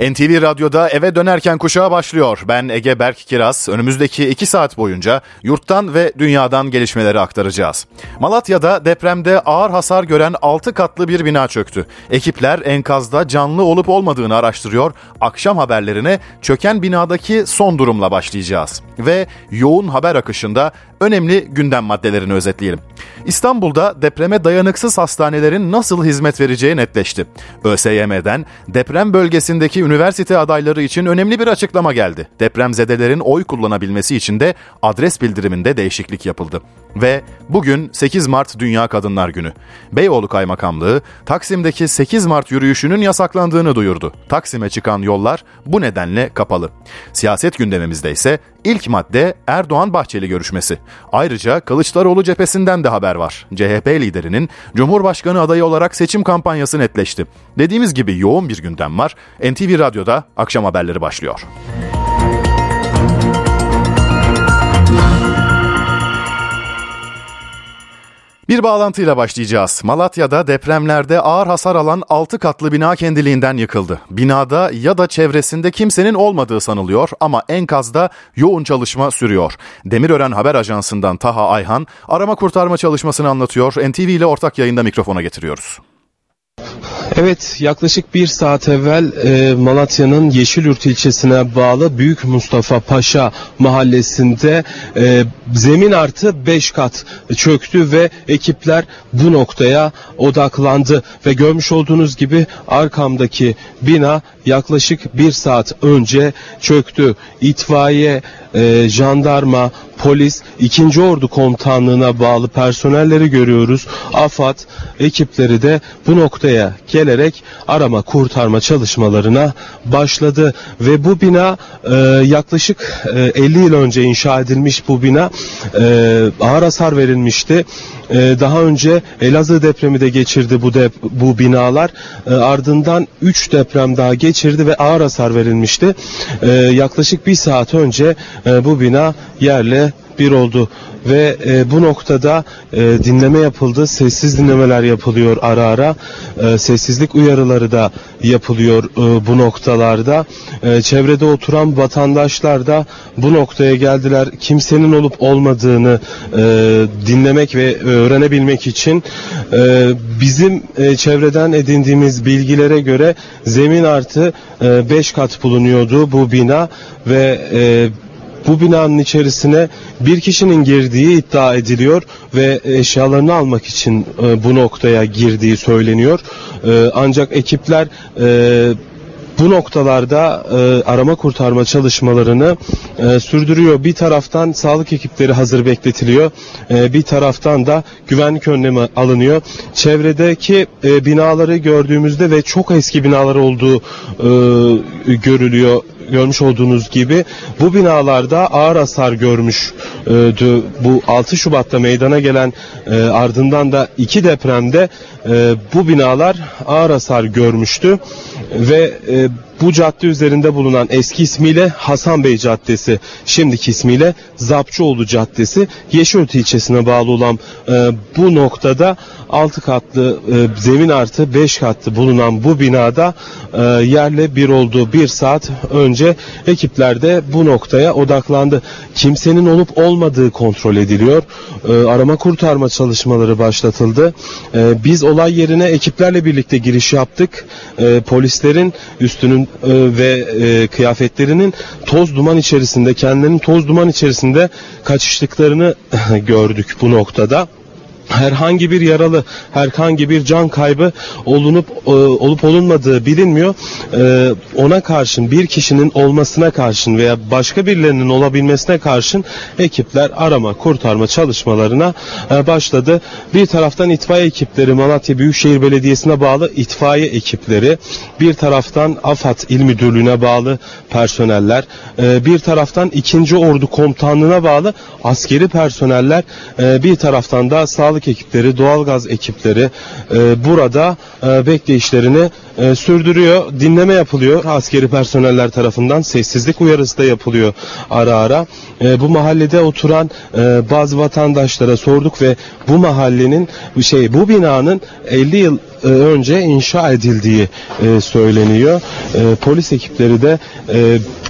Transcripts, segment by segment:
NTV Radyo'da eve dönerken kuşağa başlıyor. Ben Ege Berk Kiraz. Önümüzdeki iki saat boyunca yurttan ve dünyadan gelişmeleri aktaracağız. Malatya'da depremde ağır hasar gören 6 katlı bir bina çöktü. Ekipler enkazda canlı olup olmadığını araştırıyor. Akşam haberlerine çöken binadaki son durumla başlayacağız. Ve yoğun haber akışında önemli gündem maddelerini özetleyelim. İstanbul'da depreme dayanıksız hastanelerin nasıl hizmet vereceği netleşti. ÖSYM'den deprem bölgesindeki üniversite adayları için önemli bir açıklama geldi. Depremzedelerin oy kullanabilmesi için de adres bildiriminde değişiklik yapıldı. Ve bugün 8 Mart Dünya Kadınlar Günü. Beyoğlu Kaymakamlığı Taksim'deki 8 Mart yürüyüşünün yasaklandığını duyurdu. Taksim'e çıkan yollar bu nedenle kapalı. Siyaset gündemimizde ise ilk madde Erdoğan-Bahçeli görüşmesi. Ayrıca Kılıçdaroğlu cephesinden de haber var. CHP liderinin Cumhurbaşkanı adayı olarak seçim kampanyası netleşti. Dediğimiz gibi yoğun bir gündem var. NTV Radyo'da akşam haberleri başlıyor. Bir bağlantıyla başlayacağız. Malatya'da depremlerde ağır hasar alan 6 katlı bina kendiliğinden yıkıldı. Binada ya da çevresinde kimsenin olmadığı sanılıyor ama enkazda yoğun çalışma sürüyor. Demirören Haber Ajansı'ndan Taha Ayhan arama kurtarma çalışmasını anlatıyor. NTV ile ortak yayında mikrofona getiriyoruz. Evet yaklaşık bir saat evvel e, Malatya'nın Yeşilyurt ilçesine bağlı Büyük Mustafa Paşa mahallesinde e, zemin artı 5 kat çöktü ve ekipler bu noktaya odaklandı. Ve görmüş olduğunuz gibi arkamdaki bina yaklaşık bir saat önce çöktü. İtfaiye, e, jandarma, polis, 2. Ordu Komutanlığı'na bağlı personelleri görüyoruz. AFAD ekipleri de bu noktaya gelerek arama kurtarma çalışmalarına başladı ve bu bina e, yaklaşık e, 50 yıl önce inşa edilmiş bu bina e, ağır hasar verilmişti. E, daha önce Elazığ depremi de geçirdi bu dep bu binalar. E, ardından 3 deprem daha geçirdi ve ağır hasar verilmişti. E, yaklaşık bir saat önce e, bu bina yerle bir oldu ve e, bu noktada e, dinleme yapıldı. Sessiz dinlemeler yapılıyor ara ara. E, sessizlik uyarıları da yapılıyor e, bu noktalarda. E, çevrede oturan vatandaşlar da bu noktaya geldiler. Kimsenin olup olmadığını e, dinlemek ve öğrenebilmek için e, bizim e, çevreden edindiğimiz bilgilere göre zemin artı 5 e, kat bulunuyordu bu bina ve e, bu binanın içerisine bir kişinin girdiği iddia ediliyor ve eşyalarını almak için e, bu noktaya girdiği söyleniyor. E, ancak ekipler e, bu noktalarda e, arama kurtarma çalışmalarını e, sürdürüyor. Bir taraftan sağlık ekipleri hazır bekletiliyor. E, bir taraftan da güvenlik önlemi alınıyor. Çevredeki e, binaları gördüğümüzde ve çok eski binalar olduğu e, görülüyor görmüş olduğunuz gibi bu binalarda ağır hasar görmüştü. Bu 6 Şubat'ta meydana gelen e, ardından da iki depremde e, bu binalar ağır hasar görmüştü ve e, bu cadde üzerinde bulunan eski ismiyle Hasan Bey Caddesi, şimdiki ismiyle Zapçıoğlu Caddesi, Yeşilyurt ilçesine bağlı olan e, bu noktada 6 katlı e, zemin artı 5 katlı bulunan bu binada e, yerle bir olduğu bir saat önce ekipler de bu noktaya odaklandı. Kimsenin olup olmadığı kontrol ediliyor. E, arama kurtarma çalışmaları başlatıldı. E, biz olay yerine ekiplerle birlikte giriş yaptık. E, polislerin üstünün ve e, kıyafetlerinin toz duman içerisinde, kendilerinin toz duman içerisinde kaçıştıklarını gördük bu noktada herhangi bir yaralı, herhangi bir can kaybı olunup e, olup olunmadığı bilinmiyor. E, ona karşın bir kişinin olmasına karşın veya başka birilerinin olabilmesine karşın ekipler arama kurtarma çalışmalarına e, başladı. Bir taraftan itfaiye ekipleri Malatya Büyükşehir Belediyesi'ne bağlı itfaiye ekipleri, bir taraftan AFAD İl Müdürlüğü'ne bağlı personeller, bir taraftan 2. Ordu Komutanlığı'na bağlı askeri personeller, bir taraftan da sağlık ekipleri, doğalgaz ekipleri e, burada e, bekleyişlerini e, sürdürüyor. Dinleme yapılıyor askeri personeller tarafından. Sessizlik uyarısı da yapılıyor ara ara. E, bu mahallede oturan e, bazı vatandaşlara sorduk ve bu mahallenin şey bu binanın 50 yıl e, önce inşa edildiği e, söyleniyor. E, polis ekipleri de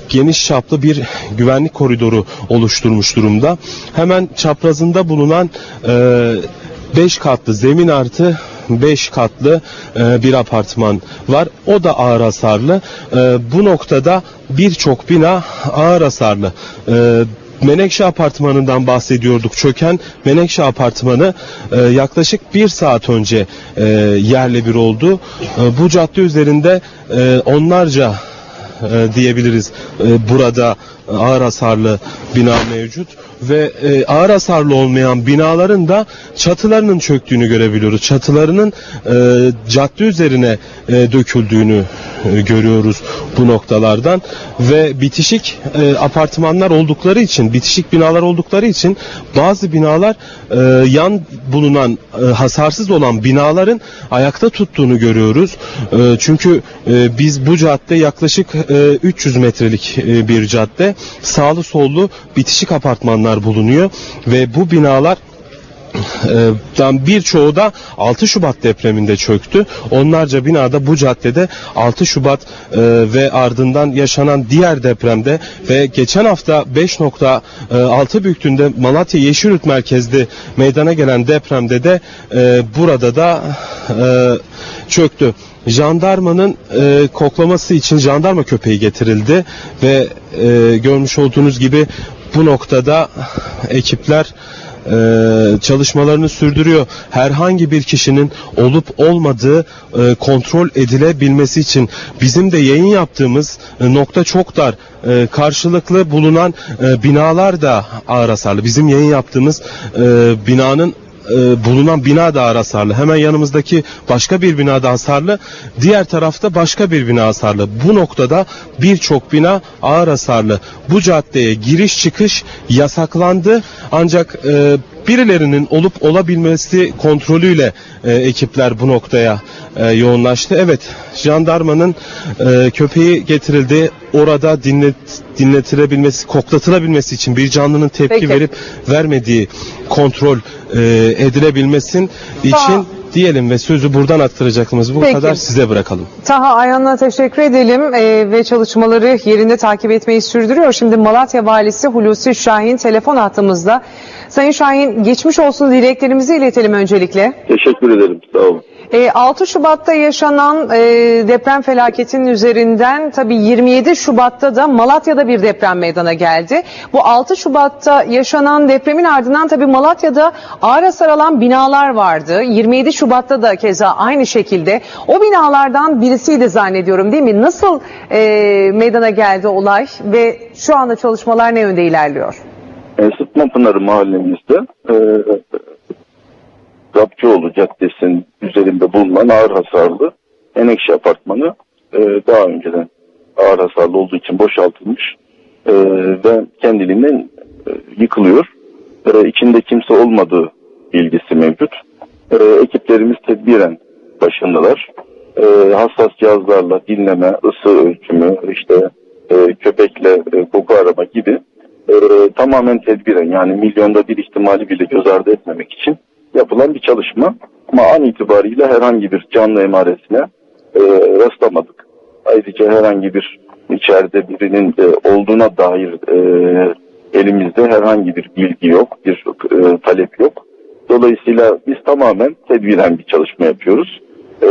geniş çaplı bir güvenlik koridoru oluşturmuş durumda. Hemen çaprazında bulunan 5 katlı zemin artı 5 katlı e, bir apartman var. O da ağır hasarlı. E, bu noktada birçok bina ağır hasarlı. E, Menekşe Apartmanı'ndan bahsediyorduk. Çöken Menekşe Apartmanı e, yaklaşık bir saat önce e, yerle bir oldu. E, bu cadde üzerinde e, onlarca e, diyebiliriz e, burada ağır hasarlı bina mevcut ve e, ağır hasarlı olmayan binaların da çatılarının çöktüğünü görebiliyoruz. Çatılarının e, cadde üzerine e, döküldüğünü e, görüyoruz bu noktalardan ve bitişik e, apartmanlar oldukları için, bitişik binalar oldukları için bazı binalar e, yan bulunan e, hasarsız olan binaların ayakta tuttuğunu görüyoruz. E, çünkü e, biz bu cadde yaklaşık e, 300 metrelik e, bir cadde. Sağlı sollu bitişik apartmanlar bulunuyor ve bu binalar dan birçoğu da 6 Şubat depreminde çöktü. Onlarca binada bu caddede 6 Şubat e, ve ardından yaşanan diğer depremde ve geçen hafta 5.6 büyüklüğünde Malatya Yeşilyurt merkezli meydana gelen depremde de e, burada da e, çöktü. Jandarmanın e, koklaması için jandarma köpeği getirildi ve e, görmüş olduğunuz gibi bu noktada ekipler e, çalışmalarını sürdürüyor. Herhangi bir kişinin olup olmadığı e, kontrol edilebilmesi için bizim de yayın yaptığımız e, nokta çok dar. E, karşılıklı bulunan e, binalar da ağır hasarlı. Bizim yayın yaptığımız e, binanın e, bulunan bina da ağır hasarlı. Hemen yanımızdaki başka bir bina da hasarlı. Diğer tarafta başka bir bina hasarlı. Bu noktada birçok bina ağır hasarlı. Bu caddeye giriş çıkış yasaklandı. Ancak e, birilerinin olup olabilmesi kontrolüyle e, ekipler bu noktaya e, yoğunlaştı. Evet, jandarmanın e, köpeği getirildi. Orada dinlet, dinletilebilmesi, koklatılabilmesi için bir canlının tepki Peki. verip vermediği kontrol e, edilebilmesin için Tamam. diyelim ve sözü buradan aktaracaklarımız bu Peki. kadar size bırakalım. Taha Ayhan'a teşekkür edelim Ee, ve çalışmaları yerinde takip etmeyi sürdürüyor. Şimdi Malatya Valisi Hulusi Şahin telefon hattımızda. Sayın Şahin geçmiş olsun dileklerimizi iletelim öncelikle. Teşekkür ederim. Sağ olun. Ee, 6 Şubat'ta yaşanan e, deprem felaketinin üzerinden tabii 27 Şubat'ta da Malatya'da bir deprem meydana geldi. Bu 6 Şubat'ta yaşanan depremin ardından tabii Malatya'da ağır hasar alan binalar vardı. 27 Şubat'ta da keza aynı şekilde. O binalardan birisiydi zannediyorum değil mi? Nasıl e, meydana geldi olay ve şu anda çalışmalar ne yönde ilerliyor? E, Sıtma Pınarı mahallemizde e, Rapçıoğlu Caddesi'nin üzerinde bulunan ağır hasarlı Enekşe Apartmanı e, daha önceden ağır hasarlı olduğu için boşaltılmış e, ve kendiliğinden e, yıkılıyor. E, içinde kimse olmadığı bilgisi mevcut. E, ekiplerimiz tedbiren başındalar. E, hassas cihazlarla dinleme, ısı ölçümü, işte e, köpekle e, koku arama gibi e, tamamen tedbiren yani milyonda bir ihtimali bile göz ardı etmemek için yapılan bir çalışma. Ama an itibariyle herhangi bir canlı emaresine e, rastlamadık. Ayrıca herhangi bir içeride birinin e, olduğuna dair e, elimizde herhangi bir bilgi yok, bir e, talep yok. Dolayısıyla biz tamamen tedbiren bir çalışma yapıyoruz. E,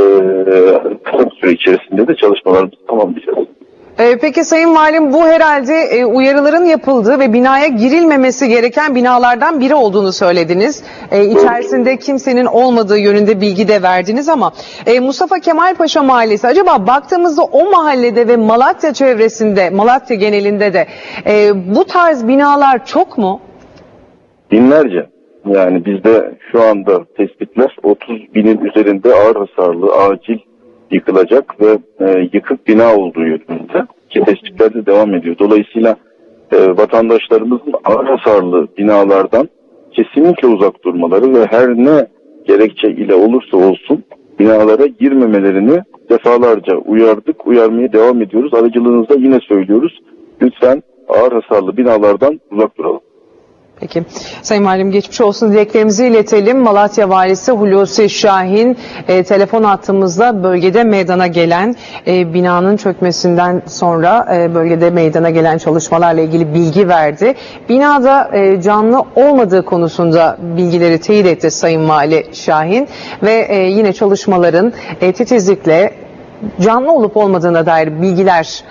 kısa süre içerisinde de çalışmalarımızı tamamlayacağız. Ee, peki Sayın Valim bu herhalde e, uyarıların yapıldığı ve binaya girilmemesi gereken binalardan biri olduğunu söylediniz. Ee, içerisinde kimsenin olmadığı yönünde bilgi de verdiniz ama e, Mustafa Kemal Paşa Mahallesi acaba baktığımızda o mahallede ve Malatya çevresinde, Malatya genelinde de e, bu tarz binalar çok mu? Binlerce. Yani bizde şu anda tespitler 30 binin üzerinde ağır hasarlı, acil yıkılacak ve e, yıkık bina olduğu yönünde ki tespitler de devam ediyor. Dolayısıyla e, vatandaşlarımızın ağır hasarlı binalardan kesinlikle uzak durmaları ve her ne gerekçe ile olursa olsun binalara girmemelerini defalarca uyardık, uyarmaya devam ediyoruz. Aracılığınızda yine söylüyoruz. Lütfen ağır hasarlı binalardan uzak duralım. Peki. Sayın Valim geçmiş olsun dileklerimizi iletelim. Malatya Valisi Hulusi Şahin e, telefon attığımızda bölgede meydana gelen e, binanın çökmesinden sonra e, bölgede meydana gelen çalışmalarla ilgili bilgi verdi. Binada e, canlı olmadığı konusunda bilgileri teyit etti Sayın Vali Şahin ve e, yine çalışmaların e, titizlikle canlı olup olmadığına dair bilgiler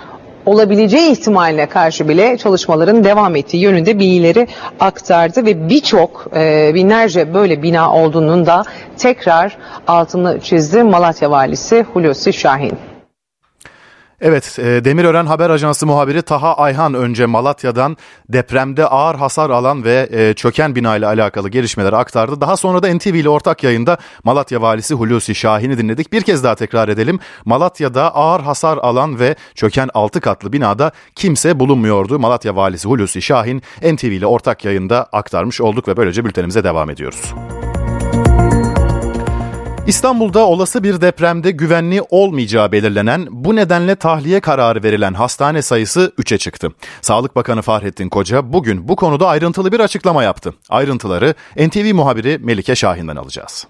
olabileceği ihtimaline karşı bile çalışmaların devam ettiği yönünde bilgileri aktardı ve birçok e, binlerce böyle bina olduğunun da tekrar altını çizdi Malatya Valisi Hulusi Şahin. Evet, e, Demirören Haber Ajansı muhabiri Taha Ayhan önce Malatya'dan depremde ağır hasar alan ve e, çöken bina ile alakalı gelişmeleri aktardı. Daha sonra da NTV ile ortak yayında Malatya Valisi Hulusi Şahin'i dinledik. Bir kez daha tekrar edelim. Malatya'da ağır hasar alan ve çöken 6 katlı binada kimse bulunmuyordu. Malatya Valisi Hulusi Şahin NTV ile ortak yayında aktarmış olduk ve böylece bültenimize devam ediyoruz. İstanbul'da olası bir depremde güvenli olmayacağı belirlenen bu nedenle tahliye kararı verilen hastane sayısı 3'e çıktı. Sağlık Bakanı Fahrettin Koca bugün bu konuda ayrıntılı bir açıklama yaptı. Ayrıntıları NTV muhabiri Melike Şahin'den alacağız.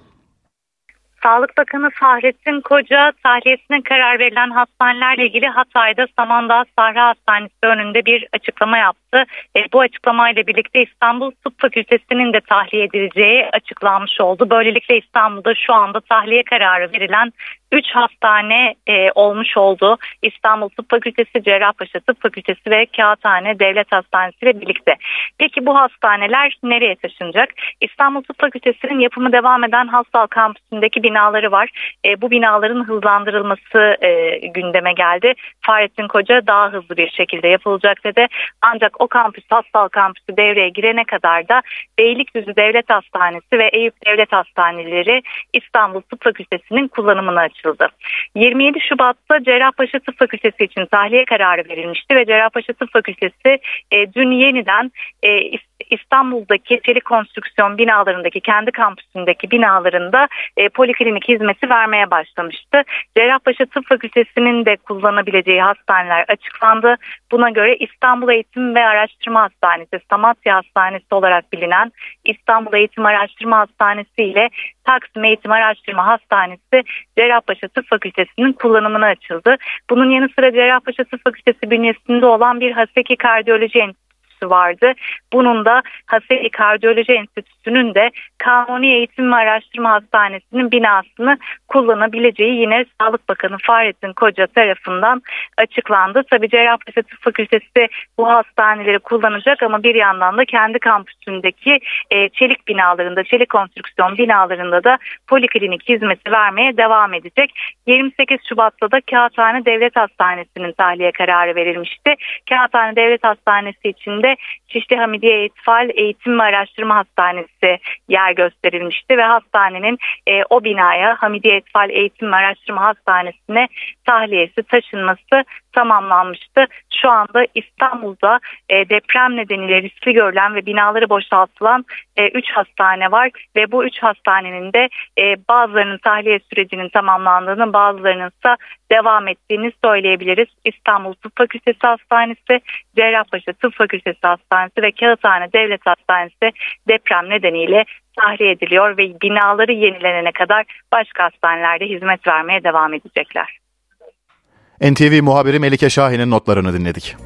Sağlık Bakanı Fahrettin Koca tahliyesine karar verilen hastanelerle ilgili Hatay'da Samandağ Sahra Hastanesi önünde bir açıklama yaptı. E, bu açıklamayla birlikte İstanbul Tıp Fakültesi'nin de tahliye edileceği açıklanmış oldu. Böylelikle İstanbul'da şu anda tahliye kararı verilen 3 hastane e, olmuş oldu. İstanbul Tıp Fakültesi, Cerrahpaşa Tıp Fakültesi ve Kağıthane Devlet Hastanesi ile birlikte. Peki bu hastaneler nereye taşınacak? İstanbul Tıp Fakültesi'nin yapımı devam eden Hastal Kampüsü'ndeki binaları var. E, bu binaların hızlandırılması e, gündeme geldi. Fahrettin Koca daha hızlı bir şekilde yapılacak dedi. Ancak o kampüs, Hastal Kampüsü devreye girene kadar da Beylikdüzü Devlet Hastanesi ve Eyüp Devlet Hastaneleri İstanbul Tıp Fakültesi'nin kullanımına açıldı. 27 Şubat'ta Cerrahpaşa Tıp Fakültesi için tahliye kararı verilmişti ve Cerrahpaşa Tıp Fakültesi e, dün yeniden e, İstanbul'daki çelik konstrüksiyon binalarındaki kendi kampüsündeki binalarında e, poliklinik hizmeti vermeye başlamıştı. Cerrahpaşa Tıp Fakültesi'nin de kullanabileceği hastaneler açıklandı. Buna göre İstanbul Eğitim ve Araştırma Hastanesi, Samatya Hastanesi olarak bilinen İstanbul Eğitim Araştırma Hastanesi ile Taksim Eğitim Araştırma Hastanesi Cerrahpaşa Tıp Fakültesi'nin kullanımına açıldı. Bunun yanı sıra Cerrahpaşa Tıp Fakültesi bünyesinde olan bir Haseki Kardiyoloji Enstitüsü Enstitüsü vardı. Bunun da Haseki Kardiyoloji Enstitüsü'nün de Kanuni Eğitim ve Araştırma Hastanesi'nin binasını kullanabileceği yine Sağlık Bakanı Fahrettin Koca tarafından açıklandı. Tabi Cerrahpaşa Tıp Fakültesi bu hastaneleri kullanacak ama bir yandan da kendi kampüsündeki e, çelik binalarında, çelik konstrüksiyon binalarında da poliklinik hizmeti vermeye devam edecek. 28 Şubat'ta da Kağıthane Devlet Hastanesi'nin tahliye kararı verilmişti. Kağıthane Devlet Hastanesi içinde de Şişli Hamidiye Eğitfal Eğitim ve Araştırma Hastanesi yer gösterilmişti ve hastanenin e, o binaya Hamidiye Eğitfal Eğitim ve Araştırma Hastanesi'ne tahliyesi taşınması tamamlanmıştı. Şu anda İstanbul'da e, deprem nedeniyle riskli görülen ve binaları boşaltılan 3 e, hastane var ve bu 3 hastanenin de e, bazılarının tahliye sürecinin tamamlandığını bazılarının ise devam ettiğini söyleyebiliriz. İstanbul Tıp Fakültesi Hastanesi, Cerrahpaşa Tıp Fakültesi Hastanesi ve Kağıthane Devlet Hastanesi deprem nedeniyle tahliye ediliyor ve binaları yenilenene kadar başka hastanelerde hizmet vermeye devam edecekler. NTV muhabiri Melike Şahin'in notlarını dinledik.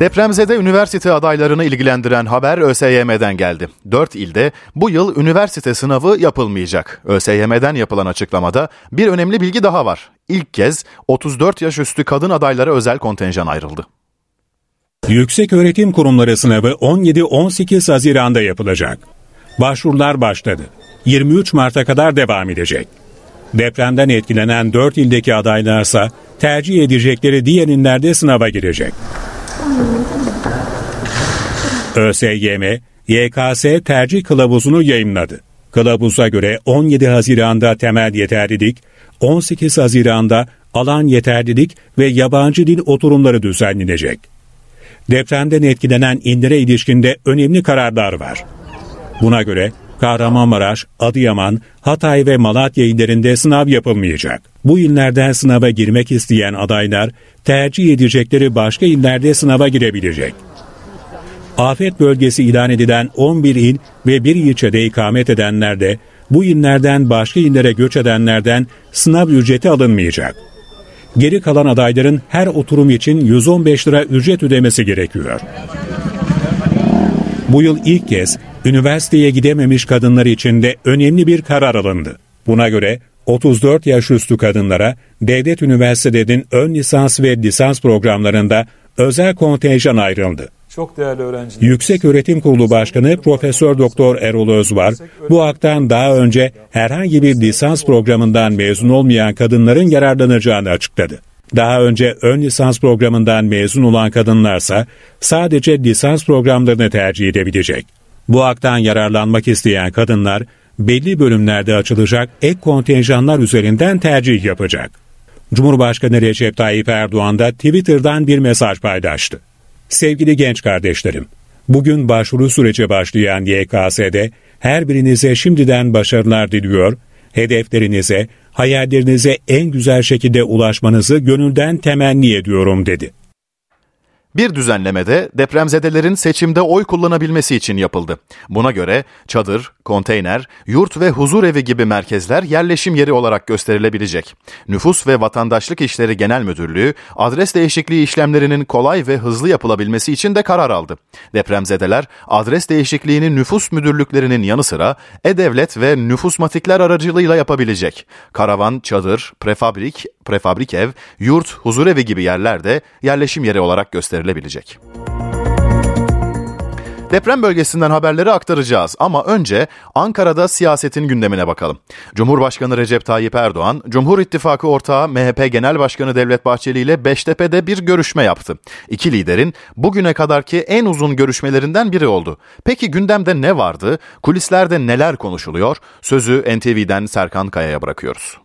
Depremzede üniversite adaylarını ilgilendiren haber ÖSYM'den geldi. 4 ilde bu yıl üniversite sınavı yapılmayacak. ÖSYM'den yapılan açıklamada bir önemli bilgi daha var. İlk kez 34 yaş üstü kadın adaylara özel kontenjan ayrıldı. Yüksek Öğretim Kurumları sınavı 17-18 Haziran'da yapılacak. Başvurular başladı. 23 Mart'a kadar devam edecek. Depremden etkilenen 4 ildeki adaylarsa tercih edecekleri diğer illerde sınava girecek. ÖSYM, YKS tercih kılavuzunu yayınladı. Kılavuza göre 17 Haziran'da temel yeterlilik, 18 Haziran'da alan yeterlilik ve yabancı dil oturumları düzenlenecek. Depremden etkilenen illere ilişkinde önemli kararlar var. Buna göre Kahramanmaraş, Adıyaman, Hatay ve Malatya illerinde sınav yapılmayacak. Bu illerden sınava girmek isteyen adaylar tercih edecekleri başka illerde sınava girebilecek. Afet bölgesi ilan edilen 11 il ve bir ilçede ikamet edenler de bu illerden başka illere göç edenlerden sınav ücreti alınmayacak. Geri kalan adayların her oturum için 115 lira ücret ödemesi gerekiyor. Bu yıl ilk kez üniversiteye gidememiş kadınlar için de önemli bir karar alındı. Buna göre 34 yaş üstü kadınlara devlet üniversitelerinin ön lisans ve lisans programlarında özel kontenjan ayrıldı. Çok değerli öğrenciler. Yüksek Öğretim Kurulu Başkanı Profesör Doktor Erol Özvar, bu haktan daha önce herhangi bir lisans programından mezun olmayan kadınların yararlanacağını açıkladı. Daha önce ön lisans programından mezun olan kadınlarsa sadece lisans programlarını tercih edebilecek. Bu haktan yararlanmak isteyen kadınlar belli bölümlerde açılacak ek kontenjanlar üzerinden tercih yapacak. Cumhurbaşkanı Recep Tayyip Erdoğan da Twitter'dan bir mesaj paylaştı. Sevgili genç kardeşlerim, bugün başvuru süreci başlayan YKS'de her birinize şimdiden başarılar diliyor, hedeflerinize, hayallerinize en güzel şekilde ulaşmanızı gönülden temenni ediyorum dedi. Bir düzenlemede depremzedelerin seçimde oy kullanabilmesi için yapıldı. Buna göre çadır, konteyner, yurt ve huzur evi gibi merkezler yerleşim yeri olarak gösterilebilecek. Nüfus ve Vatandaşlık İşleri Genel Müdürlüğü adres değişikliği işlemlerinin kolay ve hızlı yapılabilmesi için de karar aldı. Depremzedeler adres değişikliğini nüfus müdürlüklerinin yanı sıra e-devlet ve nüfusmatikler aracılığıyla yapabilecek. Karavan, çadır, prefabrik, prefabrik ev, yurt, huzur evi gibi yerlerde yerleşim yeri olarak gösterilebilecek. Deprem bölgesinden haberleri aktaracağız ama önce Ankara'da siyasetin gündemine bakalım. Cumhurbaşkanı Recep Tayyip Erdoğan, Cumhur İttifakı ortağı MHP Genel Başkanı Devlet Bahçeli ile Beştepe'de bir görüşme yaptı. İki liderin bugüne kadarki en uzun görüşmelerinden biri oldu. Peki gündemde ne vardı? Kulislerde neler konuşuluyor? Sözü NTV'den Serkan Kaya'ya bırakıyoruz.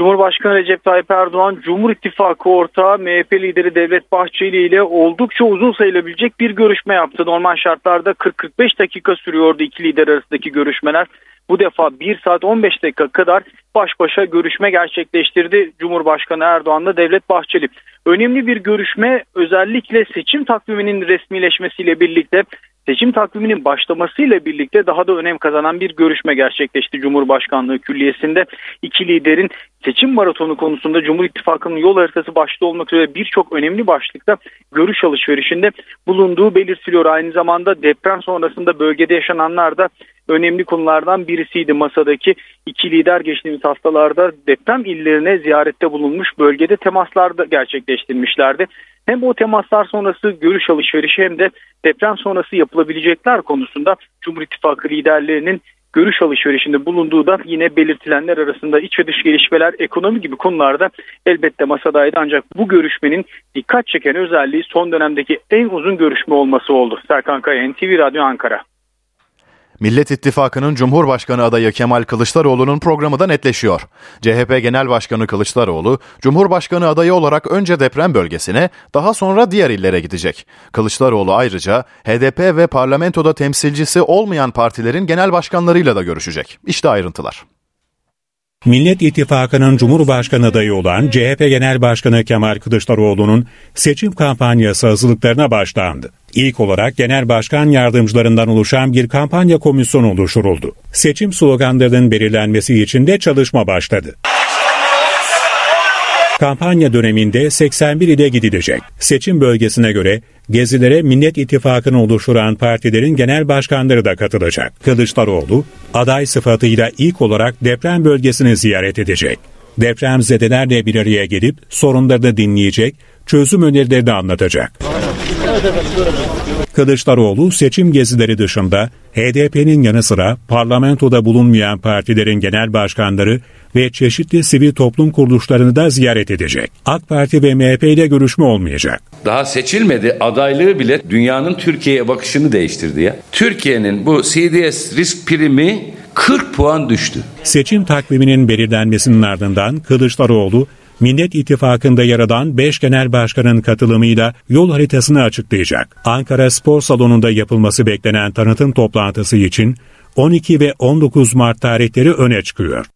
Cumhurbaşkanı Recep Tayyip Erdoğan, Cumhur İttifakı ortağı MHP lideri Devlet Bahçeli ile oldukça uzun sayılabilecek bir görüşme yaptı. Normal şartlarda 40-45 dakika sürüyordu iki lider arasındaki görüşmeler. Bu defa 1 saat 15 dakika kadar baş başa görüşme gerçekleştirdi Cumhurbaşkanı Erdoğan'la Devlet Bahçeli. Önemli bir görüşme özellikle seçim takviminin resmileşmesiyle birlikte seçim takviminin başlamasıyla birlikte daha da önem kazanan bir görüşme gerçekleşti Cumhurbaşkanlığı Külliyesi'nde. iki liderin seçim maratonu konusunda Cumhur İttifakı'nın yol haritası başta olmak üzere birçok önemli başlıkta görüş alışverişinde bulunduğu belirtiliyor. Aynı zamanda deprem sonrasında bölgede yaşananlar da önemli konulardan birisiydi masadaki iki lider geçtiğimiz haftalarda deprem illerine ziyarette bulunmuş bölgede temaslar da gerçekleştirmişlerdi. Hem o temaslar sonrası görüş alışverişi hem de deprem sonrası yapılabilecekler konusunda Cumhur İttifakı liderlerinin görüş alışverişinde bulunduğu da yine belirtilenler arasında iç ve dış gelişmeler, ekonomi gibi konularda elbette masadaydı. Ancak bu görüşmenin dikkat çeken özelliği son dönemdeki en uzun görüşme olması oldu. Serkan Kaya, NTV Radyo Ankara. Millet İttifakı'nın Cumhurbaşkanı adayı Kemal Kılıçdaroğlu'nun programı da netleşiyor. CHP Genel Başkanı Kılıçdaroğlu, Cumhurbaşkanı adayı olarak önce deprem bölgesine, daha sonra diğer illere gidecek. Kılıçdaroğlu ayrıca HDP ve parlamentoda temsilcisi olmayan partilerin genel başkanlarıyla da görüşecek. İşte ayrıntılar. Millet İttifakı'nın Cumhurbaşkanı adayı olan CHP Genel Başkanı Kemal Kılıçdaroğlu'nun seçim kampanyası hazırlıklarına başlandı. İlk olarak genel başkan yardımcılarından oluşan bir kampanya komisyonu oluşturuldu. Seçim sloganlarının belirlenmesi için de çalışma başladı. Kampanya döneminde 81 ile gidilecek. Seçim bölgesine göre gezilere Millet İttifakı'nı oluşturan partilerin genel başkanları da katılacak. Kılıçdaroğlu aday sıfatıyla ilk olarak deprem bölgesini ziyaret edecek. Depremzedelerle bir araya gelip sorunlarını dinleyecek, çözüm önerileri de anlatacak. Kılıçdaroğlu seçim gezileri dışında HDP'nin yanı sıra parlamentoda bulunmayan partilerin genel başkanları ve çeşitli sivil toplum kuruluşlarını da ziyaret edecek. AK Parti ve MHP ile görüşme olmayacak. Daha seçilmedi adaylığı bile dünyanın Türkiye'ye bakışını değiştirdi ya. Türkiye'nin bu CDS risk primi 40 puan düştü. Seçim takviminin belirlenmesinin ardından Kılıçdaroğlu Millet İttifakı'nda yer alan 5 genel başkanın katılımıyla yol haritasını açıklayacak. Ankara Spor Salonu'nda yapılması beklenen tanıtım toplantısı için 12 ve 19 Mart tarihleri öne çıkıyor.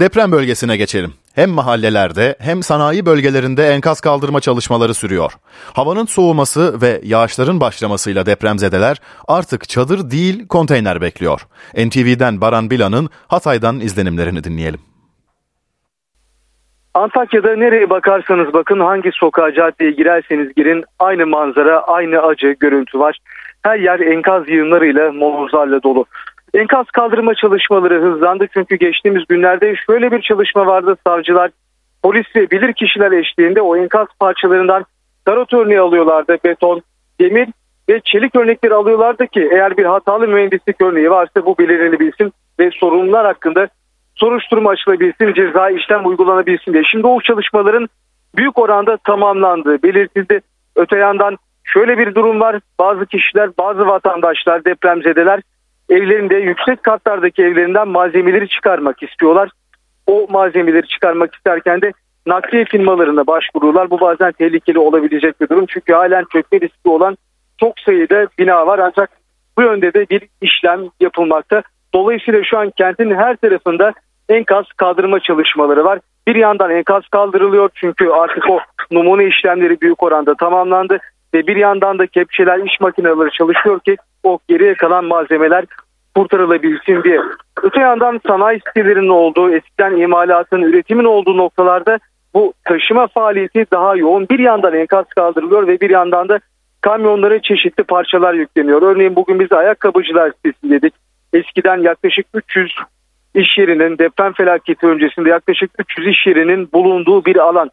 Deprem bölgesine geçelim. Hem mahallelerde hem sanayi bölgelerinde enkaz kaldırma çalışmaları sürüyor. Havanın soğuması ve yağışların başlamasıyla depremzedeler artık çadır değil konteyner bekliyor. NTV'den Baran Bilan'ın Hatay'dan izlenimlerini dinleyelim. Antakya'da nereye bakarsanız bakın hangi sokağa caddeye girerseniz girin aynı manzara aynı acı görüntü var. Her yer enkaz yığınlarıyla molozlarla dolu. Enkaz kaldırma çalışmaları hızlandı çünkü geçtiğimiz günlerde şöyle bir çalışma vardı. Savcılar, polis ve bilir kişiler eşliğinde o enkaz parçalarından tarot örneği alıyorlardı. Beton, demir ve çelik örnekleri alıyorlardı ki eğer bir hatalı mühendislik örneği varsa bu belirlenebilsin ve sorumlular hakkında soruşturma açılabilsin, ceza işlem uygulanabilsin diye. Şimdi o çalışmaların büyük oranda tamamlandığı belirtildi. Öte yandan şöyle bir durum var. Bazı kişiler, bazı vatandaşlar, depremzedeler evlerinde yüksek katlardaki evlerinden malzemeleri çıkarmak istiyorlar. O malzemeleri çıkarmak isterken de nakliye firmalarına başvuruyorlar. Bu bazen tehlikeli olabilecek bir durum. Çünkü halen çökme riski olan çok sayıda bina var ancak bu yönde de bir işlem yapılmakta. Dolayısıyla şu an kentin her tarafında enkaz kaldırma çalışmaları var. Bir yandan enkaz kaldırılıyor çünkü artık o numune işlemleri büyük oranda tamamlandı ve bir yandan da kepçeler iş makineleri çalışıyor ki o geriye kalan malzemeler kurtarılabilsin diye. Öte yandan sanayi sitelerinin olduğu, eskiden imalatın, üretimin olduğu noktalarda bu taşıma faaliyeti daha yoğun. Bir yandan enkaz kaldırılıyor ve bir yandan da kamyonlara çeşitli parçalar yükleniyor. Örneğin bugün biz ayakkabıcılar sitesindeydik. Eskiden yaklaşık 300 iş yerinin deprem felaketi öncesinde yaklaşık 300 iş yerinin bulunduğu bir alan.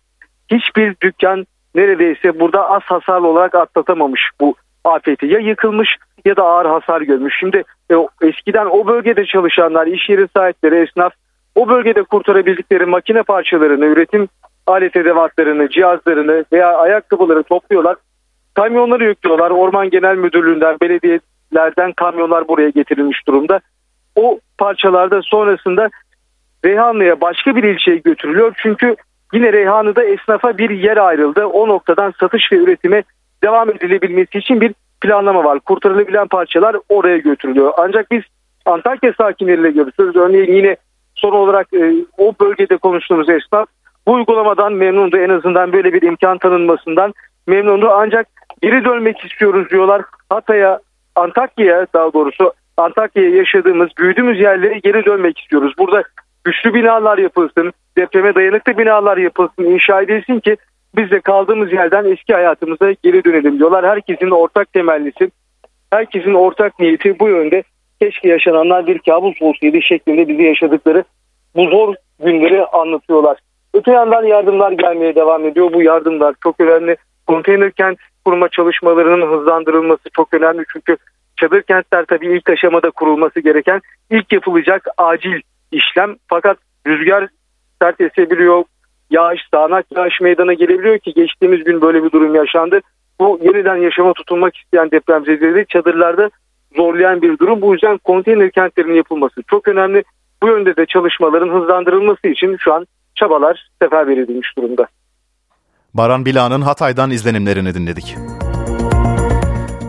Hiçbir dükkan neredeyse burada az hasarlı olarak atlatamamış bu afeti. Ya yıkılmış ya da ağır hasar görmüş. Şimdi e, eskiden o bölgede çalışanlar, iş yeri sahipleri, esnaf o bölgede kurtarabildikleri makine parçalarını, üretim alet edevatlarını, cihazlarını veya ayakkabıları topluyorlar. Kamyonları yüklüyorlar. Orman Genel Müdürlüğü'nden, belediyelerden kamyonlar buraya getirilmiş durumda. O parçalarda sonrasında Reyhanlı'ya başka bir ilçeye götürülüyor. Çünkü yine Reyhanlı'da esnafa bir yer ayrıldı. O noktadan satış ve üretime devam edilebilmesi için bir planlama var. Kurtarılabilen parçalar oraya götürülüyor. Ancak biz Antakya sakinleriyle görüşüyoruz. Örneğin yine son olarak e, o bölgede konuştuğumuz esnaf bu uygulamadan memnundu. En azından böyle bir imkan tanınmasından memnundu. Ancak geri dönmek istiyoruz diyorlar. Hatay'a, Antakya'ya daha doğrusu Antakya'ya yaşadığımız, büyüdüğümüz yerlere geri dönmek istiyoruz. Burada güçlü binalar yapılsın, depreme dayanıklı binalar yapılsın, inşa edilsin ki biz de kaldığımız yerden eski hayatımıza geri dönelim diyorlar. Herkesin ortak temellisi, herkesin ortak niyeti bu yönde. Keşke yaşananlar bir kabus olsaydı şeklinde bizi yaşadıkları bu zor günleri anlatıyorlar. Öte yandan yardımlar gelmeye devam ediyor. Bu yardımlar çok önemli. Konteyner kent kurma çalışmalarının hızlandırılması çok önemli. Çünkü çadır kentler tabii ilk aşamada kurulması gereken ilk yapılacak acil işlem. Fakat rüzgar sert esebiliyor, yağış, sağanak yağış meydana gelebiliyor ki geçtiğimiz gün böyle bir durum yaşandı. Bu yeniden yaşama tutulmak isteyen depremzedeleri çadırlarda zorlayan bir durum. Bu yüzden konteyner kentlerin yapılması çok önemli. Bu yönde de çalışmaların hızlandırılması için şu an çabalar seferber edilmiş durumda. Baran Bila'nın Hatay'dan izlenimlerini dinledik.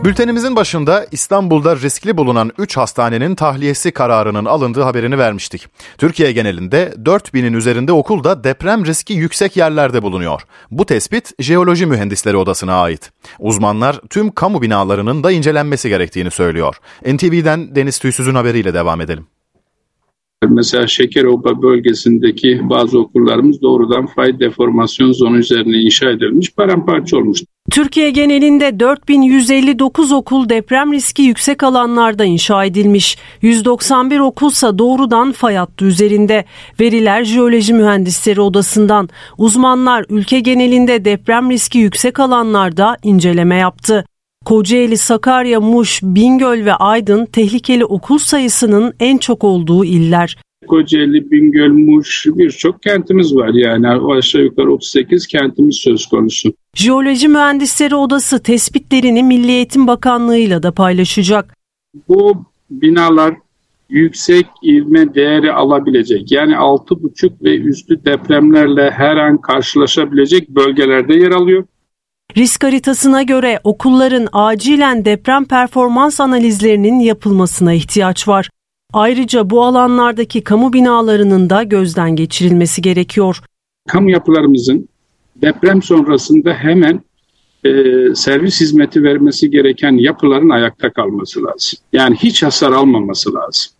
Bültenimizin başında İstanbul'da riskli bulunan 3 hastanenin tahliyesi kararının alındığı haberini vermiştik. Türkiye genelinde 4000'in üzerinde okul da deprem riski yüksek yerlerde bulunuyor. Bu tespit Jeoloji Mühendisleri Odası'na ait. Uzmanlar tüm kamu binalarının da incelenmesi gerektiğini söylüyor. NTV'den Deniz Tüysüz'ün haberiyle devam edelim. Mesela Şekeroba bölgesindeki bazı okullarımız doğrudan fay deformasyon zonu üzerine inşa edilmiş, paramparça olmuş. Türkiye genelinde 4159 okul deprem riski yüksek alanlarda inşa edilmiş. 191 okulsa doğrudan fay hattı üzerinde. Veriler Jeoloji Mühendisleri Odası'ndan. Uzmanlar ülke genelinde deprem riski yüksek alanlarda inceleme yaptı. Kocaeli, Sakarya, Muş, Bingöl ve Aydın tehlikeli okul sayısının en çok olduğu iller. Kocaeli, Bingöl, Muş birçok kentimiz var yani aşağı yukarı 38 kentimiz söz konusu. Jeoloji Mühendisleri Odası tespitlerini Milli Eğitim Bakanlığı ile de paylaşacak. Bu binalar yüksek ivme değeri alabilecek yani 6,5 ve üstü depremlerle her an karşılaşabilecek bölgelerde yer alıyor. Risk haritasına göre okulların acilen deprem performans analizlerinin yapılmasına ihtiyaç var. Ayrıca bu alanlardaki kamu binalarının da gözden geçirilmesi gerekiyor. Kamu yapılarımızın deprem sonrasında hemen e, servis hizmeti vermesi gereken yapıların ayakta kalması lazım. Yani hiç hasar almaması lazım.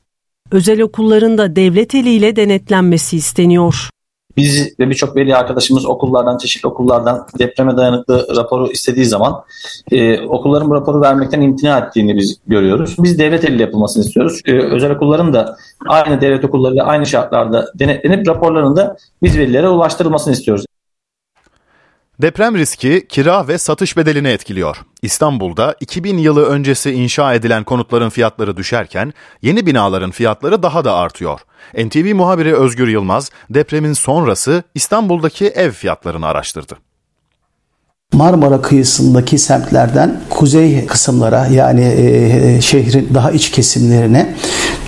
Özel okulların da devlet eliyle denetlenmesi isteniyor. Biz ve birçok veli arkadaşımız okullardan, çeşitli okullardan depreme dayanıklı raporu istediği zaman e, okulların bu raporu vermekten imtina ettiğini biz görüyoruz. Biz devlet eliyle yapılmasını istiyoruz. E, özel okulların da aynı devlet okullarıyla aynı şartlarda denetlenip raporlarının da biz velilere ulaştırılmasını istiyoruz. Deprem riski kira ve satış bedelini etkiliyor. İstanbul'da 2000 yılı öncesi inşa edilen konutların fiyatları düşerken yeni binaların fiyatları daha da artıyor. NTV muhabiri Özgür Yılmaz depremin sonrası İstanbul'daki ev fiyatlarını araştırdı. Marmara kıyısındaki semtlerden kuzey kısımlara yani e, şehrin daha iç kesimlerine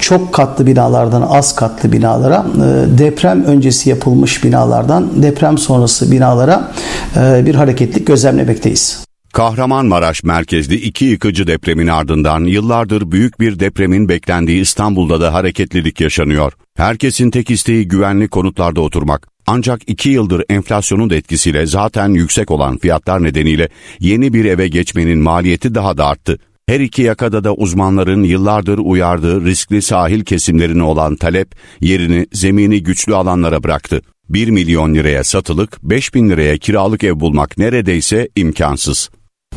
çok katlı binalardan az katlı binalara e, deprem öncesi yapılmış binalardan deprem sonrası binalara e, bir hareketlik gözlemlemekteyiz. Kahramanmaraş merkezli iki yıkıcı depremin ardından yıllardır büyük bir depremin beklendiği İstanbul'da da hareketlilik yaşanıyor. Herkesin tek isteği güvenli konutlarda oturmak. Ancak iki yıldır enflasyonun etkisiyle zaten yüksek olan fiyatlar nedeniyle yeni bir eve geçmenin maliyeti daha da arttı. Her iki yakada da uzmanların yıllardır uyardığı riskli sahil kesimlerine olan talep yerini zemini güçlü alanlara bıraktı. 1 milyon liraya satılık, 5 bin liraya kiralık ev bulmak neredeyse imkansız.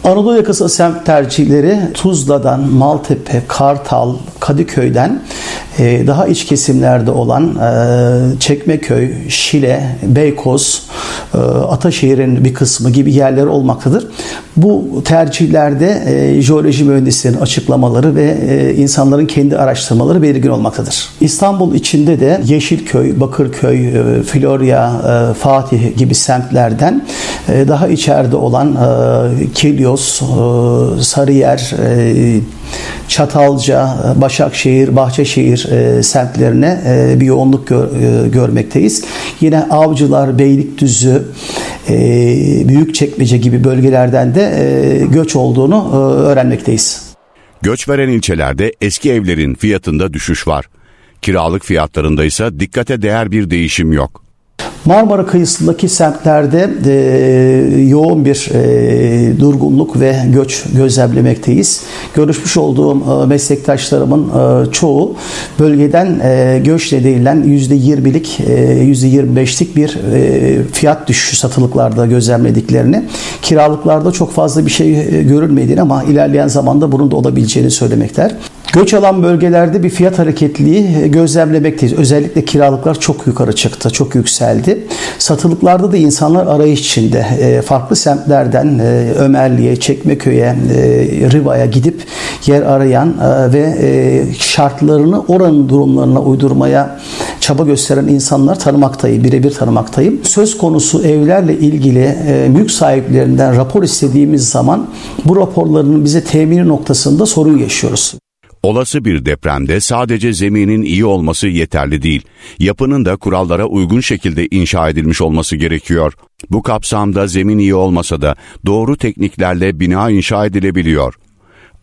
Anadolu yakası semt tercihleri Tuzla'dan, Maltepe, Kartal, Kadıköy'den daha iç kesimlerde olan e, Çekmeköy, Şile, Beykoz, e, Ataşehir'in bir kısmı gibi yerler olmaktadır. Bu tercihlerde jeoloji mühendislerinin açıklamaları ve insanların kendi araştırmaları belirgin olmaktadır. İstanbul içinde de Yeşilköy, Bakırköy, Florya, Fatih gibi semtlerden daha içeride olan Kilyos, Sarıyer, Çatalca, Başakşehir, Bahçeşehir e, semtlerine e, bir yoğunluk gör, e, görmekteyiz. Yine Avcılar, Beylikdüzü, Büyükçekmece gibi bölgelerden de göç olduğunu öğrenmekteyiz. Göç veren ilçelerde eski evlerin fiyatında düşüş var. Kiralık fiyatlarında ise dikkate değer bir değişim yok. Marmara kıyısındaki semtlerde e, yoğun bir e, durgunluk ve göç gözlemlemekteyiz. Görüşmüş olduğum e, meslektaşlarımın e, çoğu bölgeden e, göç nedeniyle %20'lik, e, %25'lik bir e, fiyat düşüşü satılıklarda gözlemlediklerini, kiralıklarda çok fazla bir şey e, görülmediğini ama ilerleyen zamanda bunun da olabileceğini söylemekler. Göç alan bölgelerde bir fiyat hareketliliği e, gözlemlemekteyiz. Özellikle kiralıklar çok yukarı çıktı, çok yükseldi. Satılıklarda da insanlar arayış içinde. E, farklı semtlerden e, Ömerli'ye, Çekmeköy'e, Riva'ya gidip yer arayan ve şartlarını oranın durumlarına uydurmaya çaba gösteren insanlar tanımaktayım, birebir tanımaktayım. Söz konusu evlerle ilgili mülk sahiplerinden rapor istediğimiz zaman bu raporlarının bize temini noktasında sorun yaşıyoruz. Olası bir depremde sadece zeminin iyi olması yeterli değil. Yapının da kurallara uygun şekilde inşa edilmiş olması gerekiyor. Bu kapsamda zemin iyi olmasa da doğru tekniklerle bina inşa edilebiliyor.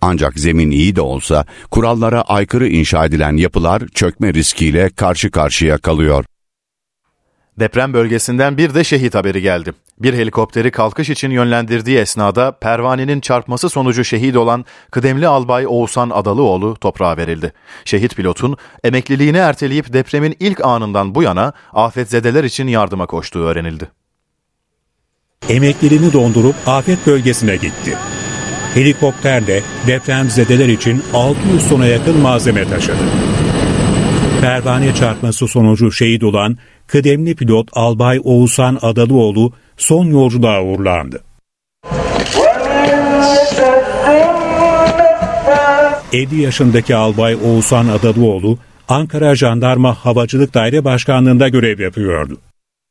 Ancak zemin iyi de olsa kurallara aykırı inşa edilen yapılar çökme riskiyle karşı karşıya kalıyor. Deprem bölgesinden bir de şehit haberi geldi. Bir helikopteri kalkış için yönlendirdiği esnada pervanenin çarpması sonucu şehit olan kıdemli albay Oğuzhan Adalıoğlu toprağa verildi. Şehit pilotun emekliliğini erteleyip depremin ilk anından bu yana afetzedeler için yardıma koştuğu öğrenildi. Emekliliğini dondurup afet bölgesine gitti. Helikopterle depremzedeler için 600 tona yakın malzeme taşıdı. Pervane çarpması sonucu şehit olan kıdemli pilot Albay Oğuzhan Adalıoğlu son yolculuğa uğurlandı. 50 yaşındaki Albay Oğuzhan Adalıoğlu, Ankara Jandarma Havacılık Daire Başkanlığı'nda görev yapıyordu.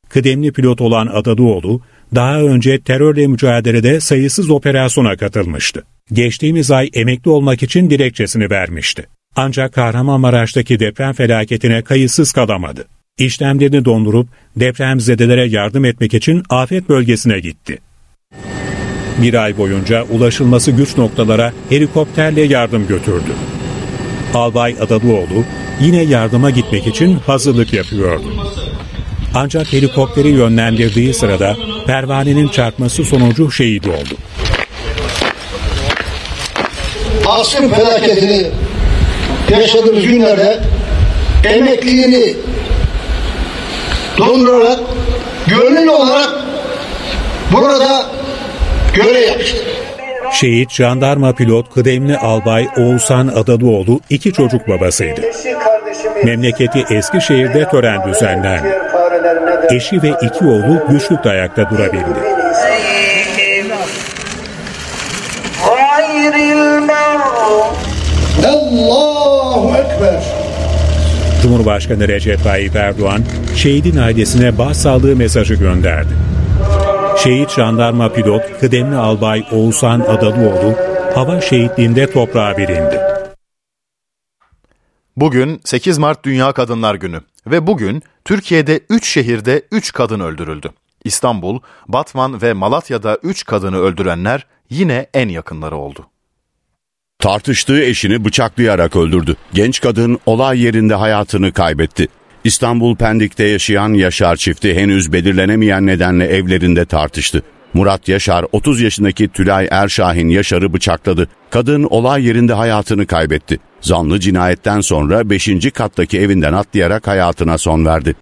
Kıdemli pilot olan Adalıoğlu, daha önce terörle mücadelede sayısız operasyona katılmıştı. Geçtiğimiz ay emekli olmak için dilekçesini vermişti. Ancak Kahramanmaraş'taki deprem felaketine kayıtsız kalamadı. İşlemlerini dondurup depremzedelere yardım etmek için afet bölgesine gitti. Bir ay boyunca ulaşılması güç noktalara helikopterle yardım götürdü. Albay Adalıoğlu yine yardıma gitmek için hazırlık yapıyordu. Ancak helikopteri yönlendirdiği sırada pervanenin çarpması sonucu şehit oldu. Asrın felaketini yaşadığımız günlerde emekliliğini dondurarak gönüllü olarak burada görev yapmıştır. Şehit jandarma pilot kıdemli albay Oğuzhan Adalıoğlu iki çocuk babasıydı. Memleketi Eskişehir'de tören düzenlendi. Eşi ve iki oğlu güçlükle ayakta durabildi. Cumhurbaşkanı Recep Tayyip Erdoğan, şehidin ailesine başsağlığı mesajı gönderdi. Şehit jandarma pilot kıdemli albay Oğuzhan Adalıoğlu hava şehitliğinde toprağa verildi. Bugün 8 Mart Dünya Kadınlar Günü ve bugün Türkiye'de 3 şehirde 3 kadın öldürüldü. İstanbul, Batman ve Malatya'da 3 kadını öldürenler yine en yakınları oldu. Tartıştığı eşini bıçaklayarak öldürdü. Genç kadın olay yerinde hayatını kaybetti. İstanbul Pendik'te yaşayan Yaşar çifti henüz belirlenemeyen nedenle evlerinde tartıştı. Murat Yaşar 30 yaşındaki Tülay Erşahin Yaşar'ı bıçakladı. Kadın olay yerinde hayatını kaybetti. Zanlı cinayetten sonra 5. kattaki evinden atlayarak hayatına son verdi.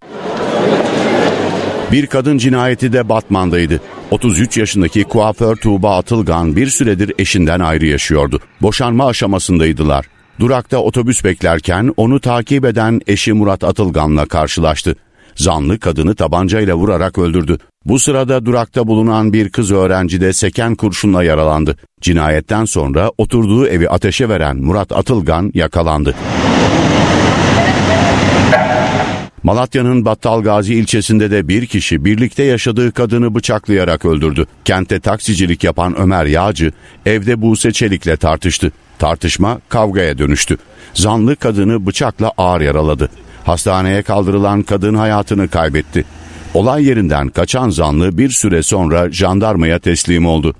Bir kadın cinayeti de Batman'daydı. 33 yaşındaki kuaför Tuğba Atılgan bir süredir eşinden ayrı yaşıyordu. Boşanma aşamasındaydılar. Durakta otobüs beklerken onu takip eden eşi Murat Atılgan'la karşılaştı. Zanlı kadını tabancayla vurarak öldürdü. Bu sırada durakta bulunan bir kız öğrenci de seken kurşunla yaralandı. Cinayetten sonra oturduğu evi ateşe veren Murat Atılgan yakalandı. Malatya'nın Battalgazi ilçesinde de bir kişi birlikte yaşadığı kadını bıçaklayarak öldürdü. Kente taksicilik yapan Ömer Yağcı evde Buse Çelik'le tartıştı. Tartışma kavgaya dönüştü. Zanlı kadını bıçakla ağır yaraladı. Hastaneye kaldırılan kadın hayatını kaybetti. Olay yerinden kaçan zanlı bir süre sonra jandarmaya teslim oldu.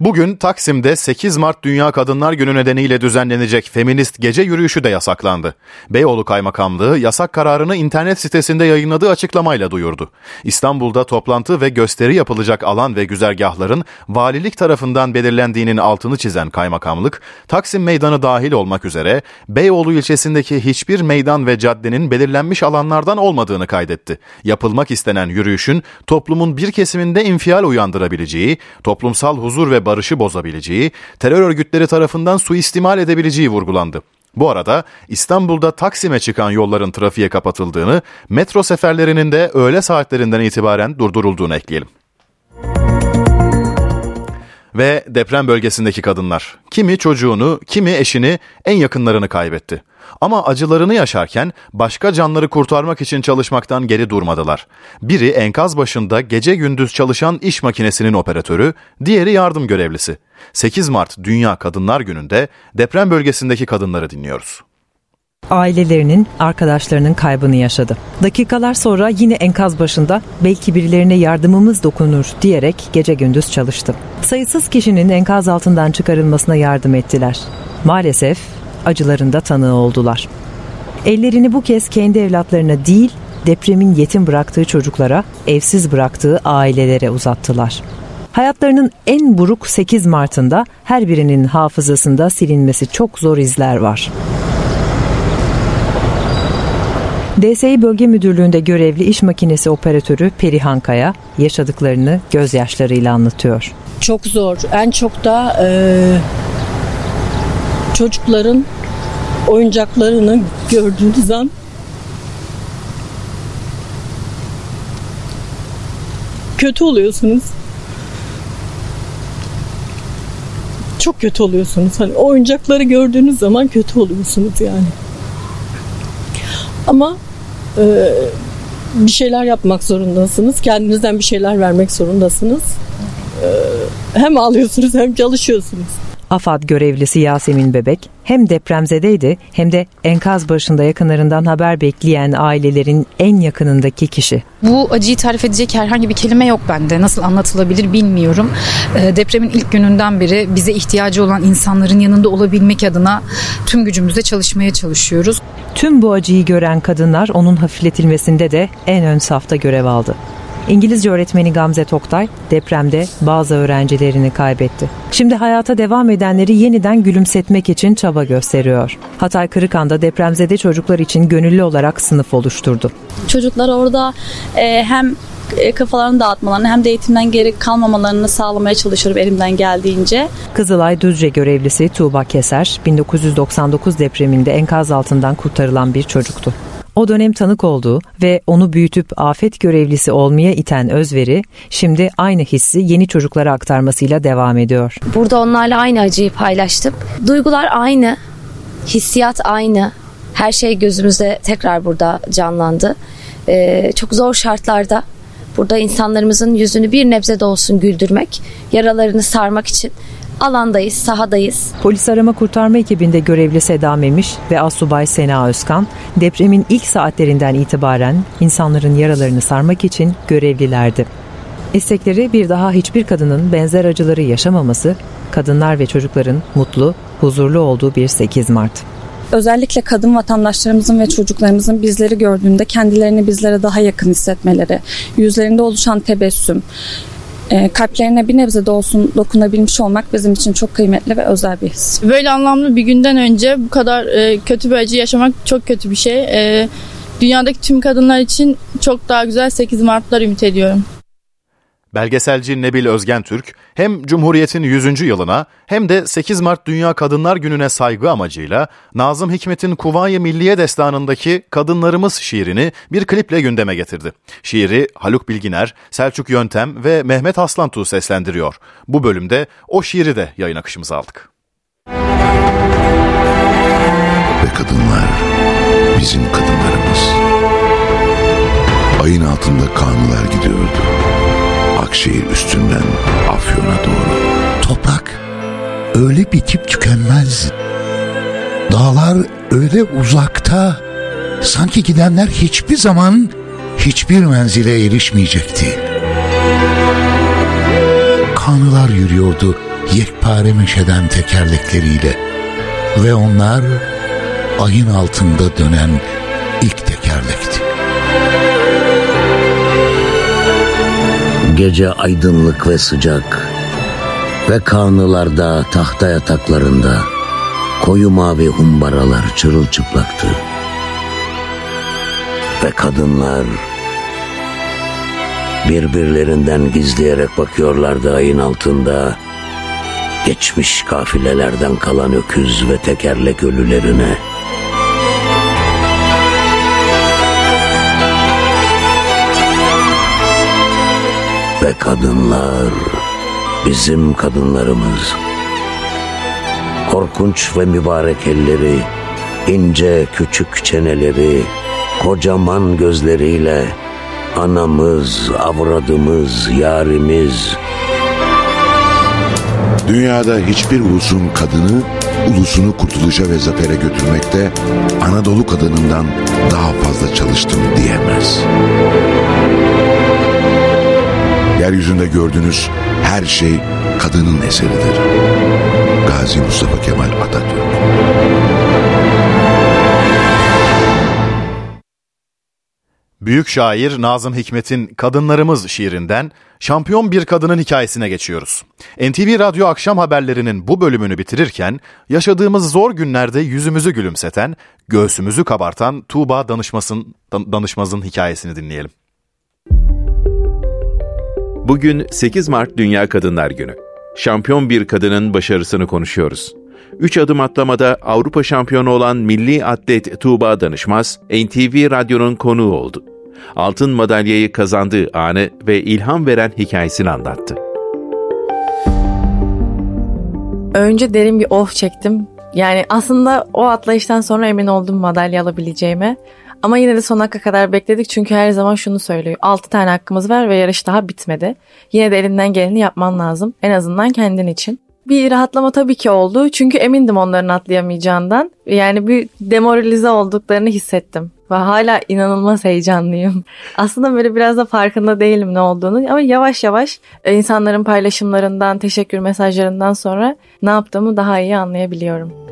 Bugün Taksim'de 8 Mart Dünya Kadınlar Günü nedeniyle düzenlenecek feminist gece yürüyüşü de yasaklandı. Beyoğlu Kaymakamlığı yasak kararını internet sitesinde yayınladığı açıklamayla duyurdu. İstanbul'da toplantı ve gösteri yapılacak alan ve güzergahların valilik tarafından belirlendiğinin altını çizen kaymakamlık, Taksim Meydanı dahil olmak üzere Beyoğlu ilçesindeki hiçbir meydan ve caddenin belirlenmiş alanlardan olmadığını kaydetti. Yapılmak istenen yürüyüşün toplumun bir kesiminde infial uyandırabileceği, toplumsal huzur ve barışı bozabileceği, terör örgütleri tarafından suistimal edebileceği vurgulandı. Bu arada İstanbul'da Taksim'e çıkan yolların trafiğe kapatıldığını, metro seferlerinin de öğle saatlerinden itibaren durdurulduğunu ekleyelim. Ve deprem bölgesindeki kadınlar, kimi çocuğunu, kimi eşini, en yakınlarını kaybetti. Ama acılarını yaşarken başka canları kurtarmak için çalışmaktan geri durmadılar. Biri enkaz başında gece gündüz çalışan iş makinesinin operatörü, diğeri yardım görevlisi. 8 Mart Dünya Kadınlar Günü'nde deprem bölgesindeki kadınları dinliyoruz ailelerinin, arkadaşlarının kaybını yaşadı. Dakikalar sonra yine enkaz başında belki birilerine yardımımız dokunur diyerek gece gündüz çalıştı. Sayısız kişinin enkaz altından çıkarılmasına yardım ettiler. Maalesef acılarında tanığı oldular. Ellerini bu kez kendi evlatlarına değil, depremin yetim bıraktığı çocuklara, evsiz bıraktığı ailelere uzattılar. Hayatlarının en buruk 8 Mart'ında her birinin hafızasında silinmesi çok zor izler var. DSİ Bölge Müdürlüğü'nde görevli iş makinesi operatörü Perihan Kaya yaşadıklarını gözyaşlarıyla anlatıyor. Çok zor. En çok da e, çocukların oyuncaklarını gördüğünüz an kötü oluyorsunuz. Çok kötü oluyorsunuz. Hani oyuncakları gördüğünüz zaman kötü oluyorsunuz yani. Ama e, bir şeyler yapmak zorundasınız. Kendinizden bir şeyler vermek zorundasınız. E, hem ağlıyorsunuz hem çalışıyorsunuz. AFAD görevlisi Yasemin Bebek hem depremzedeydi hem de enkaz başında yakınlarından haber bekleyen ailelerin en yakınındaki kişi. Bu acıyı tarif edecek herhangi bir kelime yok bende. Nasıl anlatılabilir bilmiyorum. E, depremin ilk gününden beri bize ihtiyacı olan insanların yanında olabilmek adına tüm gücümüzle çalışmaya çalışıyoruz. Tüm bu acıyı gören kadınlar onun hafifletilmesinde de en ön safta görev aldı. İngilizce öğretmeni Gamze Toktay depremde bazı öğrencilerini kaybetti. Şimdi hayata devam edenleri yeniden gülümsetmek için çaba gösteriyor. Hatay Kırıkan'da depremzede çocuklar için gönüllü olarak sınıf oluşturdu. Çocuklar orada e, hem e, kafalarını dağıtmalarını hem de eğitimden geri kalmamalarını sağlamaya çalışıyorum elimden geldiğince. Kızılay Düzce görevlisi Tuğba Keser 1999 depreminde enkaz altından kurtarılan bir çocuktu. O dönem tanık olduğu ve onu büyütüp afet görevlisi olmaya iten özveri şimdi aynı hissi yeni çocuklara aktarmasıyla devam ediyor. Burada onlarla aynı acıyı paylaştım. Duygular aynı, hissiyat aynı. Her şey gözümüzde tekrar burada canlandı. Ee, çok zor şartlarda burada insanlarımızın yüzünü bir nebze de olsun güldürmek, yaralarını sarmak için alandayız, sahadayız. Polis arama kurtarma ekibinde görevli Seda Memiş ve Asubay Sena Özkan depremin ilk saatlerinden itibaren insanların yaralarını sarmak için görevlilerdi. İstekleri bir daha hiçbir kadının benzer acıları yaşamaması, kadınlar ve çocukların mutlu, huzurlu olduğu bir 8 Mart. Özellikle kadın vatandaşlarımızın ve çocuklarımızın bizleri gördüğünde kendilerini bizlere daha yakın hissetmeleri, yüzlerinde oluşan tebessüm, kalplerine bir nebze de olsun dokunabilmiş olmak bizim için çok kıymetli ve özel bir his. Böyle anlamlı bir günden önce bu kadar e, kötü bir acı yaşamak çok kötü bir şey. E, dünyadaki tüm kadınlar için çok daha güzel 8 Mart'lar ümit ediyorum. Belgeselci Nebil Özgentürk hem Cumhuriyet'in 100. yılına hem de 8 Mart Dünya Kadınlar Günü'ne saygı amacıyla Nazım Hikmet'in Kuvayi Milliye Destanı'ndaki Kadınlarımız şiirini bir kliple gündeme getirdi. Şiiri Haluk Bilginer, Selçuk Yöntem ve Mehmet Aslantuğ seslendiriyor. Bu bölümde o şiiri de yayın akışımıza aldık. Ve kadınlar bizim kadınlarımız. Ayın altında kanlılar gidiyordu. Akşehir üstünden Afyon'a doğru. Toprak öyle bitip tükenmez. Dağlar öyle uzakta. Sanki gidenler hiçbir zaman hiçbir menzile erişmeyecekti. Kanılar yürüyordu yekpare meşeden tekerlekleriyle ve onlar ayın altında dönen ilk tekerlekti. Gece aydınlık ve sıcak ve karnılarda tahta yataklarında koyu mavi humbaralar çırılçıplaktı. Ve kadınlar birbirlerinden gizleyerek bakıyorlardı ayın altında geçmiş kafilelerden kalan öküz ve tekerlek ölülerine. Ve kadınlar, bizim kadınlarımız. Korkunç ve mübarek elleri, ince küçük çeneleri, kocaman gözleriyle anamız, avradımız, yarimiz. Dünyada hiçbir ulusun kadını ulusunu kurtuluşa ve zafere götürmekte Anadolu kadınından daha fazla çalıştım diyemez. Yeryüzünde gördüğünüz her şey kadının eseridir. Gazi Mustafa Kemal Atatürk Büyük şair Nazım Hikmet'in Kadınlarımız şiirinden şampiyon bir kadının hikayesine geçiyoruz. NTV Radyo akşam haberlerinin bu bölümünü bitirirken yaşadığımız zor günlerde yüzümüzü gülümseten, göğsümüzü kabartan Tuğba Danışmas'ın, Danışmaz'ın hikayesini dinleyelim. Bugün 8 Mart Dünya Kadınlar Günü. Şampiyon bir kadının başarısını konuşuyoruz. 3 adım atlamada Avrupa şampiyonu olan milli atlet Tuğba Danışmaz, NTV Radyo'nun konuğu oldu. Altın madalyayı kazandığı anı ve ilham veren hikayesini anlattı. Önce derin bir oh çektim. Yani aslında o atlayıştan sonra emin oldum madalya alabileceğime. Ama yine de son hakka kadar bekledik çünkü her zaman şunu söylüyor. 6 tane hakkımız var ve yarış daha bitmedi. Yine de elinden geleni yapman lazım. En azından kendin için. bir rahatlama tabii ki oldu. Çünkü emindim onların atlayamayacağından. Yani bir demoralize olduklarını hissettim. Ve hala inanılmaz heyecanlıyım. Aslında böyle biraz da farkında değilim ne olduğunu ama yavaş yavaş e, insanların paylaşımlarından, teşekkür mesajlarından sonra ne yaptığımı daha iyi anlayabiliyorum.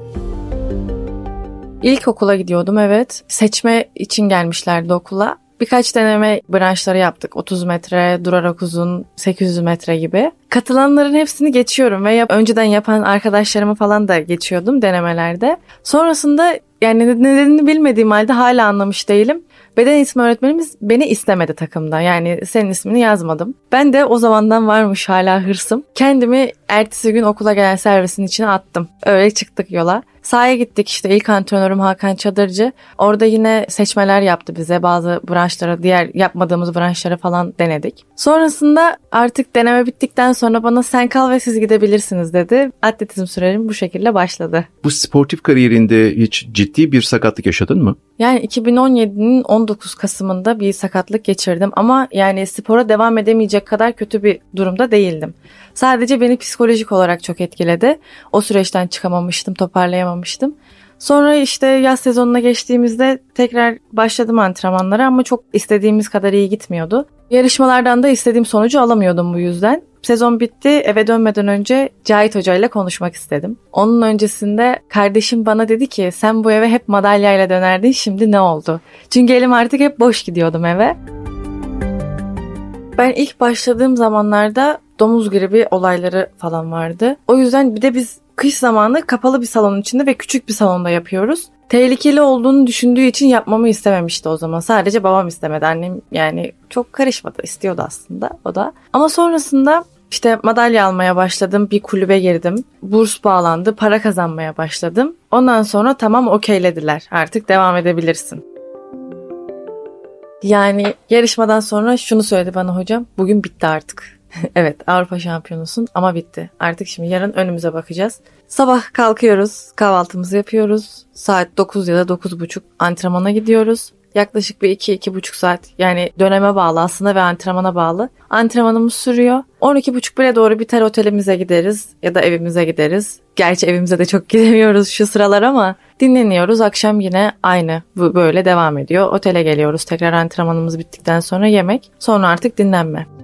İlk okula gidiyordum evet. Seçme için gelmişlerdi okula. Birkaç deneme branşları yaptık. 30 metre, durarak uzun, 800 metre gibi. Katılanların hepsini geçiyorum ve yap- önceden yapan arkadaşlarımı falan da geçiyordum denemelerde. Sonrasında yani nedenini bilmediğim halde hala anlamış değilim. Beden eğitimi öğretmenimiz beni istemedi takımda. Yani senin ismini yazmadım. Ben de o zamandan varmış hala hırsım. Kendimi ertesi gün okula gelen servisin içine attım. Öyle çıktık yola. Sahaya gittik işte ilk antrenörüm Hakan Çadırcı. Orada yine seçmeler yaptı bize. Bazı branşlara, diğer yapmadığımız branşlara falan denedik. Sonrasında artık deneme bittikten sonra bana sen kal ve siz gidebilirsiniz dedi. Atletizm sürecim bu şekilde başladı. Bu sportif kariyerinde hiç ciddi bir sakatlık yaşadın mı? Yani 2017'nin 19 Kasım'ında bir sakatlık geçirdim ama yani spora devam edemeyecek kadar kötü bir durumda değildim. Sadece beni psikolojik olarak çok etkiledi. O süreçten çıkamamıştım, toparlayamamıştım. Sonra işte yaz sezonuna geçtiğimizde tekrar başladım antrenmanlara ama çok istediğimiz kadar iyi gitmiyordu. Yarışmalardan da istediğim sonucu alamıyordum bu yüzden. Sezon bitti eve dönmeden önce Cahit Hoca ile konuşmak istedim. Onun öncesinde kardeşim bana dedi ki sen bu eve hep madalyayla dönerdin şimdi ne oldu? Çünkü elim artık hep boş gidiyordum eve. Ben ilk başladığım zamanlarda domuz gribi olayları falan vardı. O yüzden bir de biz kış zamanı kapalı bir salonun içinde ve küçük bir salonda yapıyoruz. Tehlikeli olduğunu düşündüğü için yapmamı istememişti o zaman. Sadece babam istemedi. Annem yani çok karışmadı. İstiyordu aslında o da. Ama sonrasında işte madalya almaya başladım. Bir kulübe girdim. Burs bağlandı. Para kazanmaya başladım. Ondan sonra tamam okeylediler. Artık devam edebilirsin. Yani yarışmadan sonra şunu söyledi bana hocam. Bugün bitti artık. evet Avrupa şampiyonusun ama bitti. Artık şimdi yarın önümüze bakacağız. Sabah kalkıyoruz, kahvaltımızı yapıyoruz. Saat 9 ya da 9.30 antrenmana gidiyoruz. Yaklaşık bir 2-2,5 saat yani döneme bağlı aslında ve antrenmana bağlı. Antrenmanımız sürüyor. 12.30 bile doğru biter otelimize gideriz ya da evimize gideriz. Gerçi evimize de çok gidemiyoruz şu sıralar ama dinleniyoruz. Akşam yine aynı böyle devam ediyor. Otele geliyoruz tekrar antrenmanımız bittikten sonra yemek. Sonra artık dinlenme.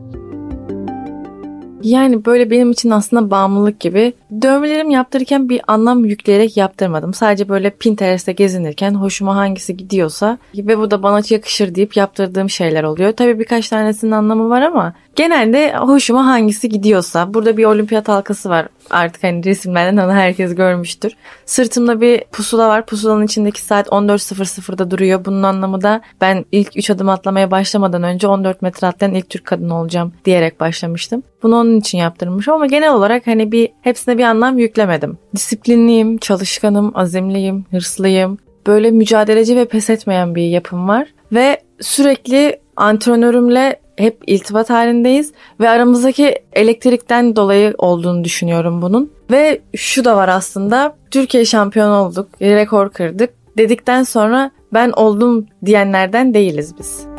Yani böyle benim için aslında bağımlılık gibi. Dövmelerimi yaptırırken bir anlam yükleyerek yaptırmadım. Sadece böyle Pinterest'te gezinirken hoşuma hangisi gidiyorsa ve bu da bana yakışır deyip yaptırdığım şeyler oluyor. Tabii birkaç tanesinin anlamı var ama genelde hoşuma hangisi gidiyorsa. Burada bir olimpiyat halkası var. Artık hani resimlerden onu herkes görmüştür. Sırtımda bir pusula var. Pusulanın içindeki saat 14.00'da duruyor. Bunun anlamı da ben ilk 3 adım atlamaya başlamadan önce 14 metre atlayan ilk Türk kadını olacağım diyerek başlamıştım. Bunu onun için yaptırmış ama genel olarak hani bir hepsine bir anlam yüklemedim. Disiplinliyim, çalışkanım, azimliyim, hırslıyım. Böyle mücadeleci ve pes etmeyen bir yapım var. Ve sürekli antrenörümle hep iltibat halindeyiz ve aramızdaki elektrikten dolayı olduğunu düşünüyorum bunun. Ve şu da var aslında Türkiye şampiyonu olduk, rekor kırdık dedikten sonra ben oldum diyenlerden değiliz biz.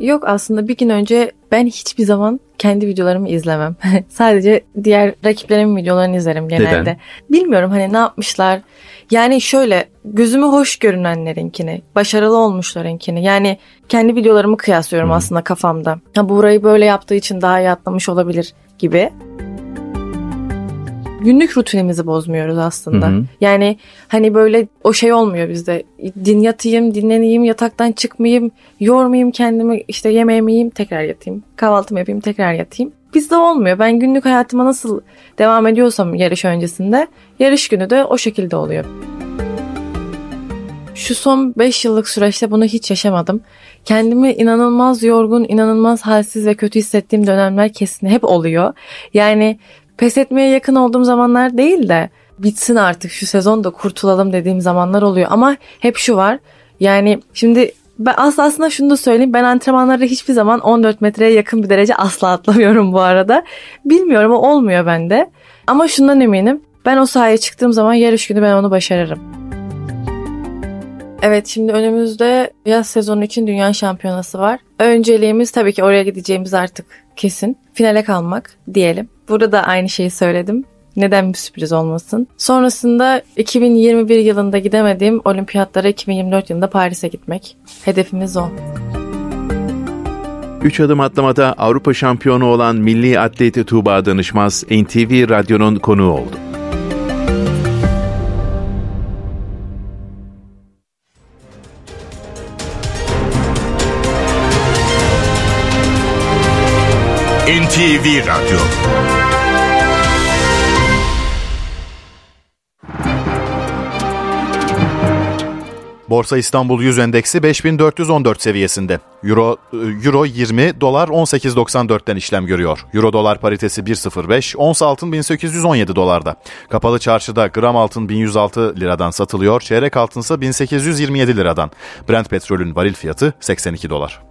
Yok aslında bir gün önce ben hiçbir zaman kendi videolarımı izlemem. Sadece diğer rakiplerimin videolarını izlerim genelde. Neden? Bilmiyorum hani ne yapmışlar. Yani şöyle gözümü hoş görünenlerinkini, başarılı olmuşlarınkini. Yani kendi videolarımı kıyaslıyorum aslında kafamda. Ha burayı böyle yaptığı için daha iyi atlamış olabilir gibi günlük rutinimizi bozmuyoruz aslında. Hı hı. Yani hani böyle o şey olmuyor bizde. Din yatayım, dinleneyim, yataktan çıkmayayım, yormayayım kendimi, işte yemeğimi yiyeyim, tekrar yatayım. Kahvaltımı yapayım, tekrar yatayım. Bizde olmuyor. Ben günlük hayatıma nasıl devam ediyorsam yarış öncesinde, yarış günü de o şekilde oluyor. Şu son 5 yıllık süreçte bunu hiç yaşamadım. Kendimi inanılmaz yorgun, inanılmaz halsiz ve kötü hissettiğim dönemler kesin hep oluyor. Yani pes etmeye yakın olduğum zamanlar değil de bitsin artık şu sezon da kurtulalım dediğim zamanlar oluyor. Ama hep şu var. Yani şimdi ben aslında şunu da söyleyeyim. Ben antrenmanlarda hiçbir zaman 14 metreye yakın bir derece asla atlamıyorum bu arada. Bilmiyorum o olmuyor bende. Ama şundan eminim. Ben o sahaya çıktığım zaman yarış günü ben onu başarırım. Evet şimdi önümüzde yaz sezonu için dünya şampiyonası var. Önceliğimiz tabii ki oraya gideceğimiz artık kesin. Finale kalmak diyelim. Burada da aynı şeyi söyledim. Neden bir sürpriz olmasın? Sonrasında 2021 yılında gidemediğim olimpiyatlara 2024 yılında Paris'e gitmek. Hedefimiz o. 3 adım atlamada Avrupa şampiyonu olan milli atleti Tuğba Danışmaz NTV Radyo'nun konuğu oldu. NTV Radyo Borsa İstanbul 100 endeksi 5414 seviyesinde. Euro Euro 20, dolar 18.94'ten işlem görüyor. Euro dolar paritesi 1.05, ons altın 1817 dolarda. Kapalı çarşıda gram altın 1106 liradan satılıyor, çeyrek altınsa 1827 liradan. Brent petrolün varil fiyatı 82 dolar.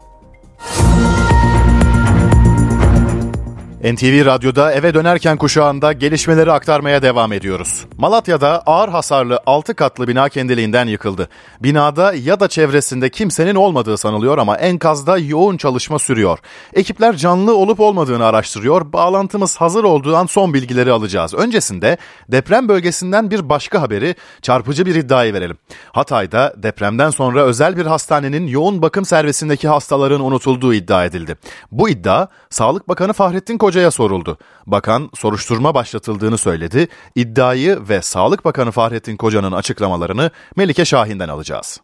NTV Radyo'da eve dönerken kuşağında gelişmeleri aktarmaya devam ediyoruz. Malatya'da ağır hasarlı 6 katlı bina kendiliğinden yıkıldı. Binada ya da çevresinde kimsenin olmadığı sanılıyor ama enkazda yoğun çalışma sürüyor. Ekipler canlı olup olmadığını araştırıyor. Bağlantımız hazır olduğu an son bilgileri alacağız. Öncesinde deprem bölgesinden bir başka haberi, çarpıcı bir iddiayı verelim. Hatay'da depremden sonra özel bir hastanenin yoğun bakım servisindeki hastaların unutulduğu iddia edildi. Bu iddia Sağlık Bakanı Fahrettin Koca Hoca'ya soruldu. Bakan soruşturma başlatıldığını söyledi. İddiayı ve Sağlık Bakanı Fahrettin Koca'nın açıklamalarını Melike Şahin'den alacağız.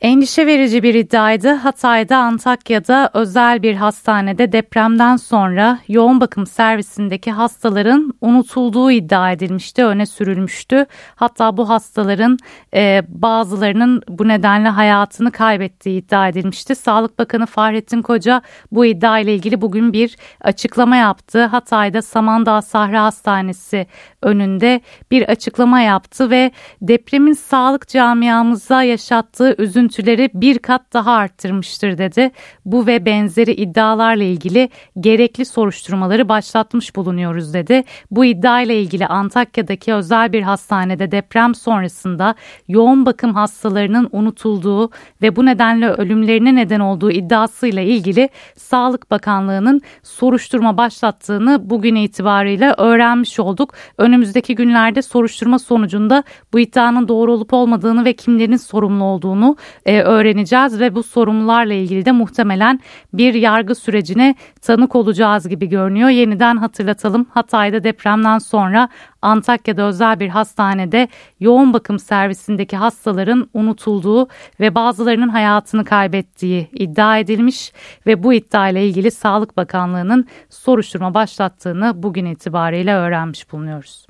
Endişe verici bir iddiaydı. Hatay'da, Antakya'da özel bir hastanede depremden sonra yoğun bakım servisindeki hastaların unutulduğu iddia edilmişti, öne sürülmüştü. Hatta bu hastaların e, bazılarının bu nedenle hayatını kaybettiği iddia edilmişti. Sağlık Bakanı Fahrettin Koca bu iddia ile ilgili bugün bir açıklama yaptı. Hatay'da Samandağ Sahra Hastanesi önünde bir açıklama yaptı ve depremin sağlık camiamıza yaşattığı üzüntüleri bir kat daha arttırmıştır dedi. Bu ve benzeri iddialarla ilgili gerekli soruşturmaları başlatmış bulunuyoruz dedi. Bu iddia ile ilgili Antakya'daki özel bir hastanede deprem sonrasında yoğun bakım hastalarının unutulduğu ve bu nedenle ölümlerine neden olduğu iddiasıyla ilgili Sağlık Bakanlığı'nın soruşturma başlattığını bugün itibariyle öğrenmiş olduk. Önümüzdeki günlerde soruşturma sonucunda bu iddianın doğru olup olmadığını ve kimlerin sorumlu olduğunu e, öğreneceğiz ve bu sorumlularla ilgili de muhtemelen bir yargı sürecine tanık olacağız gibi görünüyor. Yeniden hatırlatalım Hatay'da depremden sonra Antakya'da özel bir hastanede yoğun bakım servisindeki hastaların unutulduğu ve bazılarının hayatını kaybettiği iddia edilmiş ve bu iddia ile ilgili Sağlık Bakanlığı'nın soruşturma başlattığını bugün itibariyle öğrenmiş bulunuyoruz.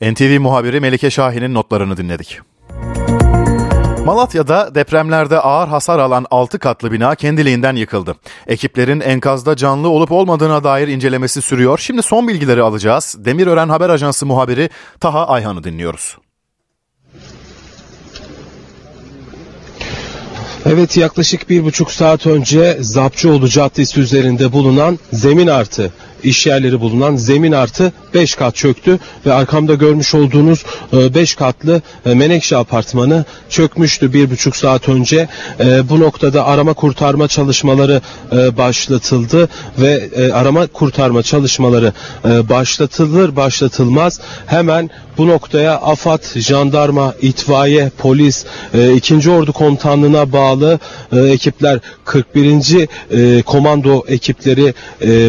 NTV muhabiri Melike Şahin'in notlarını dinledik. Malatya'da depremlerde ağır hasar alan 6 katlı bina kendiliğinden yıkıldı. Ekiplerin enkazda canlı olup olmadığına dair incelemesi sürüyor. Şimdi son bilgileri alacağız. Demirören Haber Ajansı muhabiri Taha Ayhan'ı dinliyoruz. Evet yaklaşık bir buçuk saat önce Zapçıoğlu Caddesi üzerinde bulunan zemin artı iş yerleri bulunan zemin artı 5 kat çöktü ve arkamda görmüş olduğunuz 5 katlı Menekşe apartmanı çökmüştü bir buçuk saat önce. Bu noktada arama kurtarma çalışmaları başlatıldı ve arama kurtarma çalışmaları başlatılır başlatılmaz hemen bu noktaya AFAD, jandarma, itfaiye, polis, 2. Ordu Komutanlığı'na bağlı ekipler 41. komando ekipleri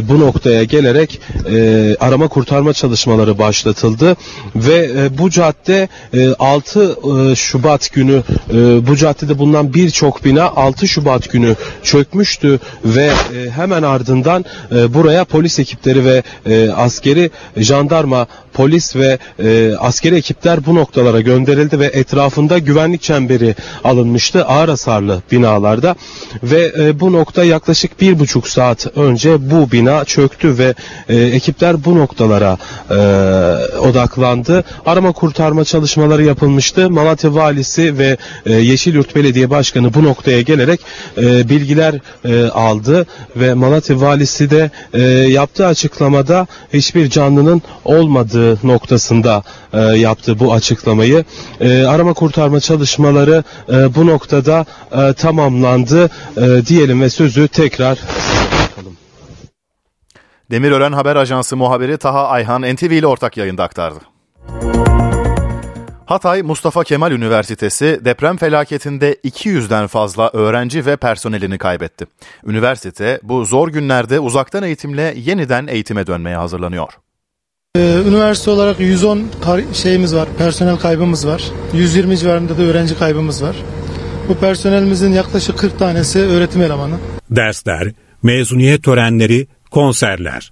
bu noktaya gel gelerek e, arama kurtarma çalışmaları başlatıldı ve e, bu cadde e, 6 e, Şubat günü e, bu caddede bulunan birçok bina 6 Şubat günü çökmüştü ve e, hemen ardından e, buraya polis ekipleri ve e, askeri jandarma polis ve e, askeri ekipler bu noktalara gönderildi ve etrafında güvenlik çemberi alınmıştı ağır hasarlı binalarda ve e, bu nokta yaklaşık bir buçuk saat önce bu bina çöktü ve e, ekipler bu noktalara e, odaklandı. Arama kurtarma çalışmaları yapılmıştı. Malatya Valisi ve e, Yeşilyurt Belediye Başkanı bu noktaya gelerek e, bilgiler e, aldı ve Malatya Valisi de e, yaptığı açıklamada hiçbir canlının olmadığı noktasında e, yaptı bu açıklamayı. E, arama kurtarma çalışmaları e, bu noktada e, tamamlandı e, diyelim ve sözü tekrar Demirören Haber Ajansı muhabiri Taha Ayhan NTV ile ortak yayında aktardı. Hatay Mustafa Kemal Üniversitesi deprem felaketinde 200'den fazla öğrenci ve personelini kaybetti. Üniversite bu zor günlerde uzaktan eğitimle yeniden eğitime dönmeye hazırlanıyor. Ee, üniversite olarak 110 şeyimiz var, personel kaybımız var. 120 civarında da öğrenci kaybımız var. Bu personelimizin yaklaşık 40 tanesi öğretim elemanı. Dersler, mezuniyet törenleri, konserler.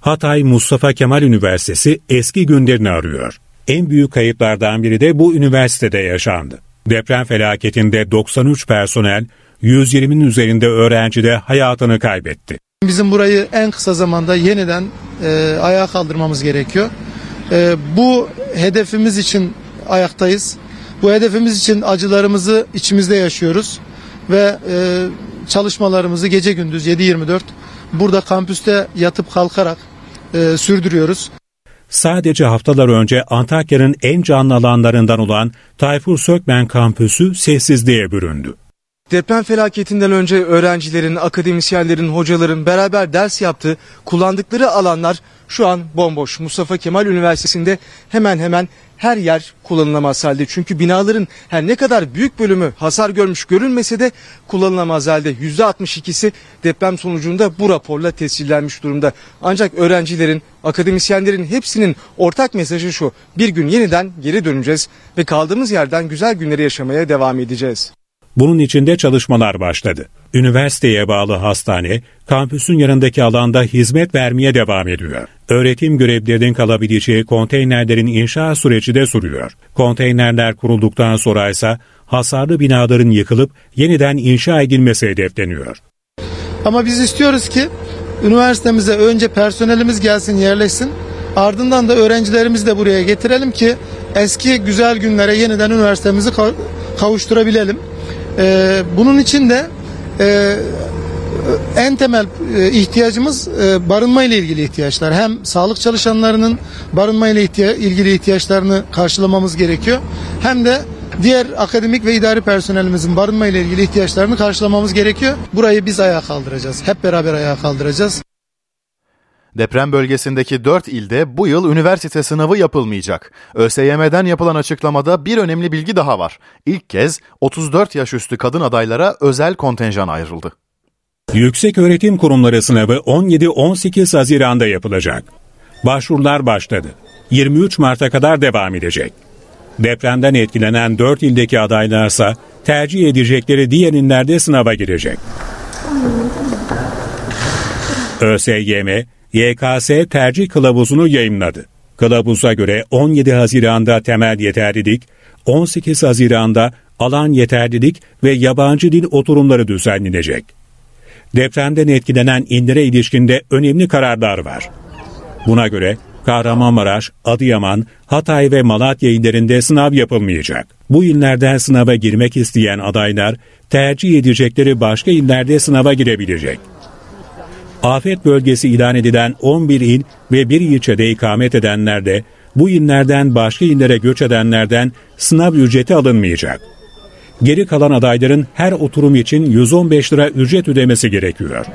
Hatay Mustafa Kemal Üniversitesi eski günlerini arıyor. En büyük kayıplardan biri de bu üniversitede yaşandı. Deprem felaketinde 93 personel, 120'nin üzerinde öğrenci de hayatını kaybetti. Bizim burayı en kısa zamanda yeniden e, ayağa kaldırmamız gerekiyor. E, bu hedefimiz için ayaktayız. Bu hedefimiz için acılarımızı içimizde yaşıyoruz ve e, çalışmalarımızı gece gündüz 7-24 burada kampüste yatıp kalkarak e, sürdürüyoruz. Sadece haftalar önce Antakya'nın en canlı alanlarından olan Tayfur Sökmen kampüsü sessizliğe büründü. Deprem felaketinden önce öğrencilerin, akademisyenlerin, hocaların beraber ders yaptığı, kullandıkları alanlar şu an bomboş. Mustafa Kemal Üniversitesi'nde hemen hemen her yer kullanılamaz halde. Çünkü binaların her ne kadar büyük bölümü hasar görmüş görünmese de kullanılamaz halde. %62'si deprem sonucunda bu raporla tescillenmiş durumda. Ancak öğrencilerin, akademisyenlerin hepsinin ortak mesajı şu. Bir gün yeniden geri döneceğiz ve kaldığımız yerden güzel günleri yaşamaya devam edeceğiz. Bunun için de çalışmalar başladı. Üniversiteye bağlı hastane, kampüsün yanındaki alanda hizmet vermeye devam ediyor. Öğretim görevlilerinin kalabileceği konteynerlerin inşa süreci de sürüyor. Konteynerler kurulduktan sonra ise hasarlı binaların yıkılıp yeniden inşa edilmesi hedefleniyor. Ama biz istiyoruz ki üniversitemize önce personelimiz gelsin yerleşsin. Ardından da öğrencilerimizi de buraya getirelim ki eski güzel günlere yeniden üniversitemizi kavuşturabilelim. Ee, bunun için de e, en temel e, ihtiyacımız e, barınma ile ilgili ihtiyaçlar. Hem sağlık çalışanlarının barınma ile ilgili ihtiyaçlarını karşılamamız gerekiyor. Hem de diğer akademik ve idari personelimizin barınma ile ilgili ihtiyaçlarını karşılamamız gerekiyor. Burayı biz ayağa kaldıracağız. Hep beraber ayağa kaldıracağız. Deprem bölgesindeki 4 ilde bu yıl üniversite sınavı yapılmayacak. ÖSYM'den yapılan açıklamada bir önemli bilgi daha var. İlk kez 34 yaş üstü kadın adaylara özel kontenjan ayrıldı. Yüksek Öğretim Kurumları sınavı 17-18 Haziran'da yapılacak. Başvurular başladı. 23 Mart'a kadar devam edecek. Depremden etkilenen 4 ildeki adaylarsa tercih edecekleri diğer illerde sınava girecek. ÖSYM, YKS tercih kılavuzunu yayınladı. Kılavuza göre 17 Haziran'da temel yeterlilik, 18 Haziran'da alan yeterlilik ve yabancı dil oturumları düzenlenecek. Depremden etkilenen inlere ilişkinde önemli kararlar var. Buna göre Kahramanmaraş, Adıyaman, Hatay ve Malatya illerinde sınav yapılmayacak. Bu illerden sınava girmek isteyen adaylar tercih edecekleri başka illerde sınava girebilecek afet bölgesi ilan edilen 11 il ve bir ilçede ikamet edenler de bu illerden başka illere göç edenlerden sınav ücreti alınmayacak. Geri kalan adayların her oturum için 115 lira ücret ödemesi gerekiyor.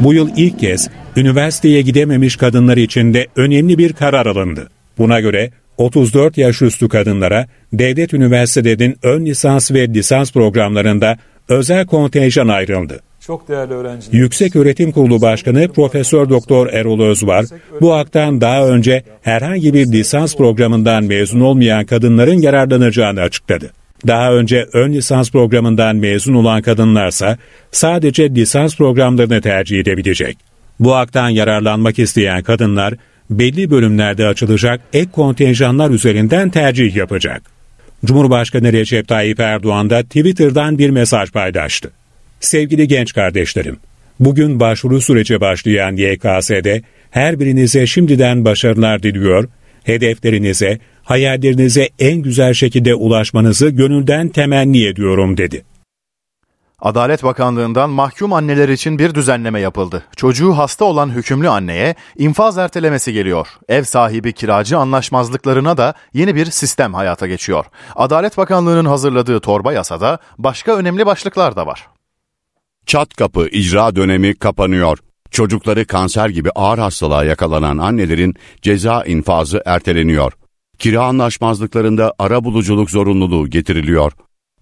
Bu yıl ilk kez üniversiteye gidememiş kadınlar için de önemli bir karar alındı. Buna göre 34 yaş üstü kadınlara devlet üniversitelerinin ön lisans ve lisans programlarında özel kontenjan ayrıldı. Çok değerli öğrenciler. Yüksek Öğretim Kurulu Başkanı Profesör Doktor Erol Özvar, bu haktan daha önce herhangi bir lisans programından mezun olmayan kadınların yararlanacağını açıkladı. Daha önce ön lisans programından mezun olan kadınlarsa sadece lisans programlarını tercih edebilecek. Bu haktan yararlanmak isteyen kadınlar belli bölümlerde açılacak ek kontenjanlar üzerinden tercih yapacak. Cumhurbaşkanı Recep Tayyip Erdoğan da Twitter'dan bir mesaj paylaştı. Sevgili genç kardeşlerim, Bugün başvuru süreci başlayan YKS'de her birinize şimdiden başarılar diliyor, hedeflerinize, hayallerinize en güzel şekilde ulaşmanızı gönülden temenni ediyorum dedi. Adalet Bakanlığı'ndan mahkum anneler için bir düzenleme yapıldı. Çocuğu hasta olan hükümlü anneye infaz ertelemesi geliyor. Ev sahibi kiracı anlaşmazlıklarına da yeni bir sistem hayata geçiyor. Adalet Bakanlığı'nın hazırladığı torba yasada başka önemli başlıklar da var. Çat kapı icra dönemi kapanıyor. Çocukları kanser gibi ağır hastalığa yakalanan annelerin ceza infazı erteleniyor. Kira anlaşmazlıklarında ara buluculuk zorunluluğu getiriliyor.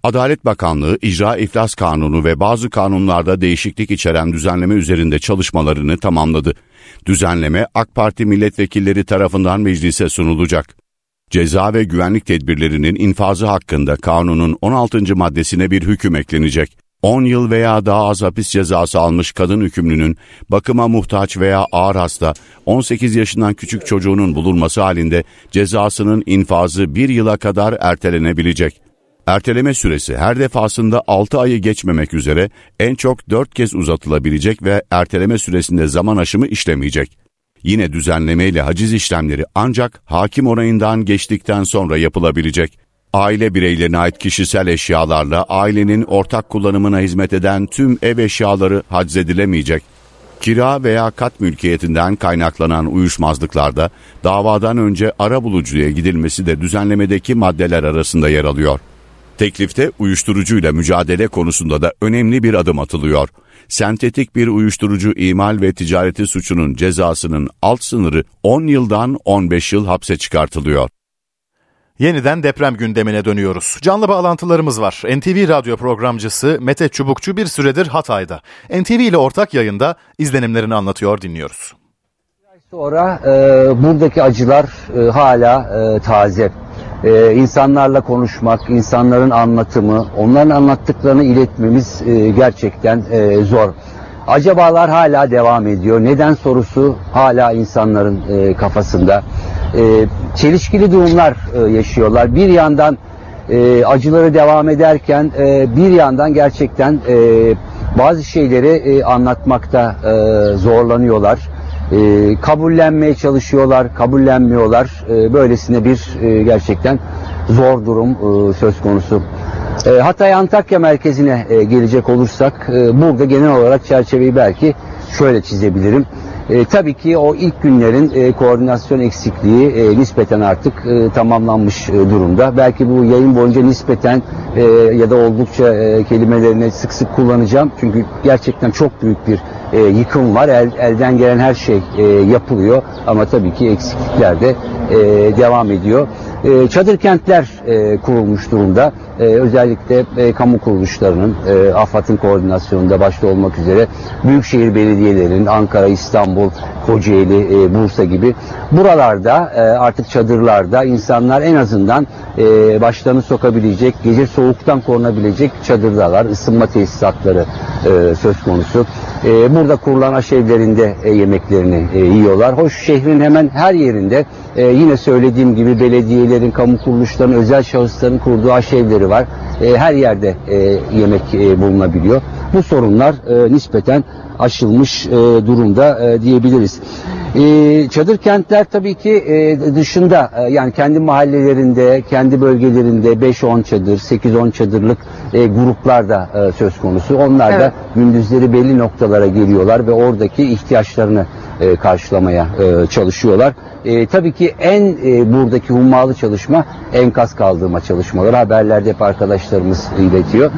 Adalet Bakanlığı İcra İflas Kanunu ve bazı kanunlarda değişiklik içeren düzenleme üzerinde çalışmalarını tamamladı. Düzenleme AK Parti milletvekilleri tarafından meclise sunulacak. Ceza ve güvenlik tedbirlerinin infazı hakkında kanunun 16. maddesine bir hüküm eklenecek. 10 yıl veya daha az hapis cezası almış kadın hükümlünün bakıma muhtaç veya ağır hasta 18 yaşından küçük çocuğunun bulunması halinde cezasının infazı 1 yıla kadar ertelenebilecek. Erteleme süresi her defasında 6 ayı geçmemek üzere en çok 4 kez uzatılabilecek ve erteleme süresinde zaman aşımı işlemeyecek. Yine düzenlemeyle haciz işlemleri ancak hakim onayından geçtikten sonra yapılabilecek. Aile bireylerine ait kişisel eşyalarla ailenin ortak kullanımına hizmet eden tüm ev eşyaları haczedilemeyecek. Kira veya kat mülkiyetinden kaynaklanan uyuşmazlıklarda davadan önce ara bulucuya gidilmesi de düzenlemedeki maddeler arasında yer alıyor. Teklifte uyuşturucuyla mücadele konusunda da önemli bir adım atılıyor. Sentetik bir uyuşturucu imal ve ticareti suçunun cezasının alt sınırı 10 yıldan 15 yıl hapse çıkartılıyor. Yeniden deprem gündemine dönüyoruz. Canlı bağlantılarımız var. NTV radyo programcısı Mete Çubukçu bir süredir Hatay'da. NTV ile ortak yayında izlenimlerini anlatıyor dinliyoruz. Sonra e, buradaki acılar e, hala e, taze. E, insanlarla konuşmak, insanların anlatımı, onların anlattıklarını iletmemiz e, gerçekten e, zor. Acabalar hala devam ediyor. Neden sorusu hala insanların e, kafasında. E, çelişkili durumlar e, yaşıyorlar. Bir yandan e, acıları devam ederken e, bir yandan gerçekten e, bazı şeyleri e, anlatmakta e, zorlanıyorlar. E, kabullenmeye çalışıyorlar, kabullenmiyorlar. E, böylesine bir e, gerçekten zor durum e, söz konusu. E, Hatay Antakya merkezine e, gelecek olursak e, burada genel olarak çerçeveyi belki şöyle çizebilirim. E, tabii ki o ilk günlerin e, koordinasyon eksikliği e, nispeten artık e, tamamlanmış e, durumda. Belki bu yayın boyunca nispeten e, ya da oldukça e, kelimelerini sık sık kullanacağım. Çünkü gerçekten çok büyük bir e, yıkım var. El, elden gelen her şey e, yapılıyor ama tabii ki eksiklikler de e, devam ediyor. E, çadır kentler e, kurulmuş durumda. E, özellikle e, kamu kuruluşlarının, e, AFAD'ın koordinasyonunda başta olmak üzere büyükşehir belediyelerinin Ankara, İstanbul, Kocaeli, e, Bursa gibi buralarda e, artık çadırlarda insanlar en azından e, başlarını sokabilecek, gece soğuktan korunabilecek çadırdalar, ısınma tesisatları e, söz konusu. E, burada kurulan aşevlerinde e, yemeklerini e, yiyorlar. Hoş şehrin hemen her yerinde e, yine söylediğim gibi belediyelerin, kamu kuruluşlarının, özel şahısların kurduğu aşevleri var. E, her yerde e, yemek e, bulunabiliyor. Bu sorunlar e, nispeten aşılmış e, durumda e, diyebiliriz. E, çadır kentler tabii ki e, dışında e, yani kendi mahallelerinde, kendi bölgelerinde 5-10 çadır, 8-10 çadırlık e, gruplar da e, söz konusu. Onlar da Evet. gündüzleri belli noktalara geliyorlar ve oradaki ihtiyaçlarını e, karşılamaya e, çalışıyorlar. E, tabii ki en e, buradaki hummalı çalışma enkaz kaldırma çalışmaları. Haberlerde hep arkadaşlarımız iletiyor.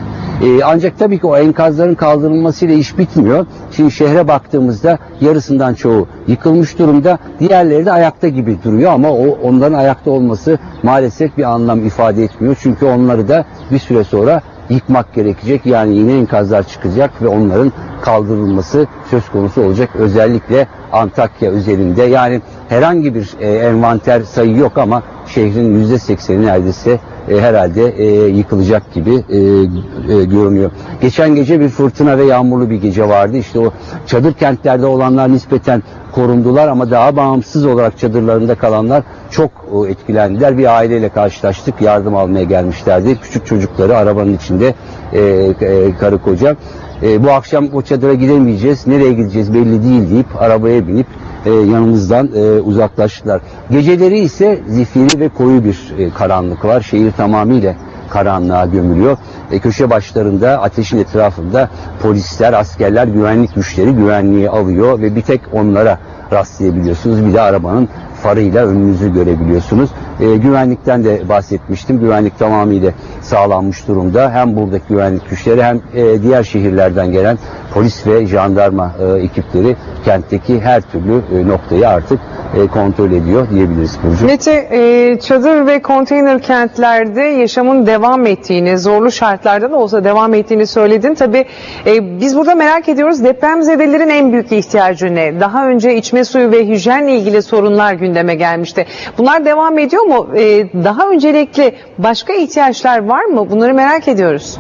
E, ancak tabii ki o enkazların kaldırılmasıyla iş bitmiyor. Şimdi şehre baktığımızda yarısından çoğu yıkılmış durumda. Diğerleri de ayakta gibi duruyor ama o onların ayakta olması maalesef bir anlam ifade etmiyor. Çünkü onları da bir süre sonra yıkmak gerekecek. Yani yine enkazlar çıkacak ve onların kaldırılması söz konusu olacak. Özellikle Antakya üzerinde yani herhangi bir e, envanter sayı yok ama şehrin yüzde sekseni neredeyse e, herhalde e, yıkılacak gibi e, e, görünüyor. Geçen gece bir fırtına ve yağmurlu bir gece vardı. İşte o çadır kentlerde olanlar nispeten korundular ama daha bağımsız olarak çadırlarında kalanlar çok etkilendiler. Bir aileyle karşılaştık. Yardım almaya gelmişlerdi. Küçük çocukları arabanın içinde e, e, karı koca. E, bu akşam o çadıra gidemeyeceğiz, nereye gideceğiz belli değil deyip arabaya binip e, yanımızdan e, uzaklaştılar. Geceleri ise zifiri ve koyu bir e, karanlık var. Şehir tamamıyla karanlığa gömülüyor. E, köşe başlarında ateşin etrafında polisler, askerler, güvenlik güçleri güvenliği alıyor ve bir tek onlara rastlayabiliyorsunuz. Bir de arabanın farıyla önünüzü görebiliyorsunuz. E, güvenlikten de bahsetmiştim. Güvenlik tamamıyla sağlanmış durumda. Hem buradaki güvenlik güçleri hem e, diğer şehirlerden gelen polis ve jandarma e, ekipleri kentteki her türlü e, noktayı artık e, kontrol ediyor diyebiliriz Burcu. Mete, e, çadır ve konteyner kentlerde yaşamın devam ettiğini, zorlu şartlarda da olsa devam ettiğini söyledin. Tabii e, biz burada merak ediyoruz depremzedelerin en büyük ihtiyacı ne? Daha önce içme suyu ve hijyenle ilgili sorunlar gündeme gelmişti. Bunlar devam ediyor mu? E, daha öncelikli başka ihtiyaçlar var mı? Bunları merak ediyoruz.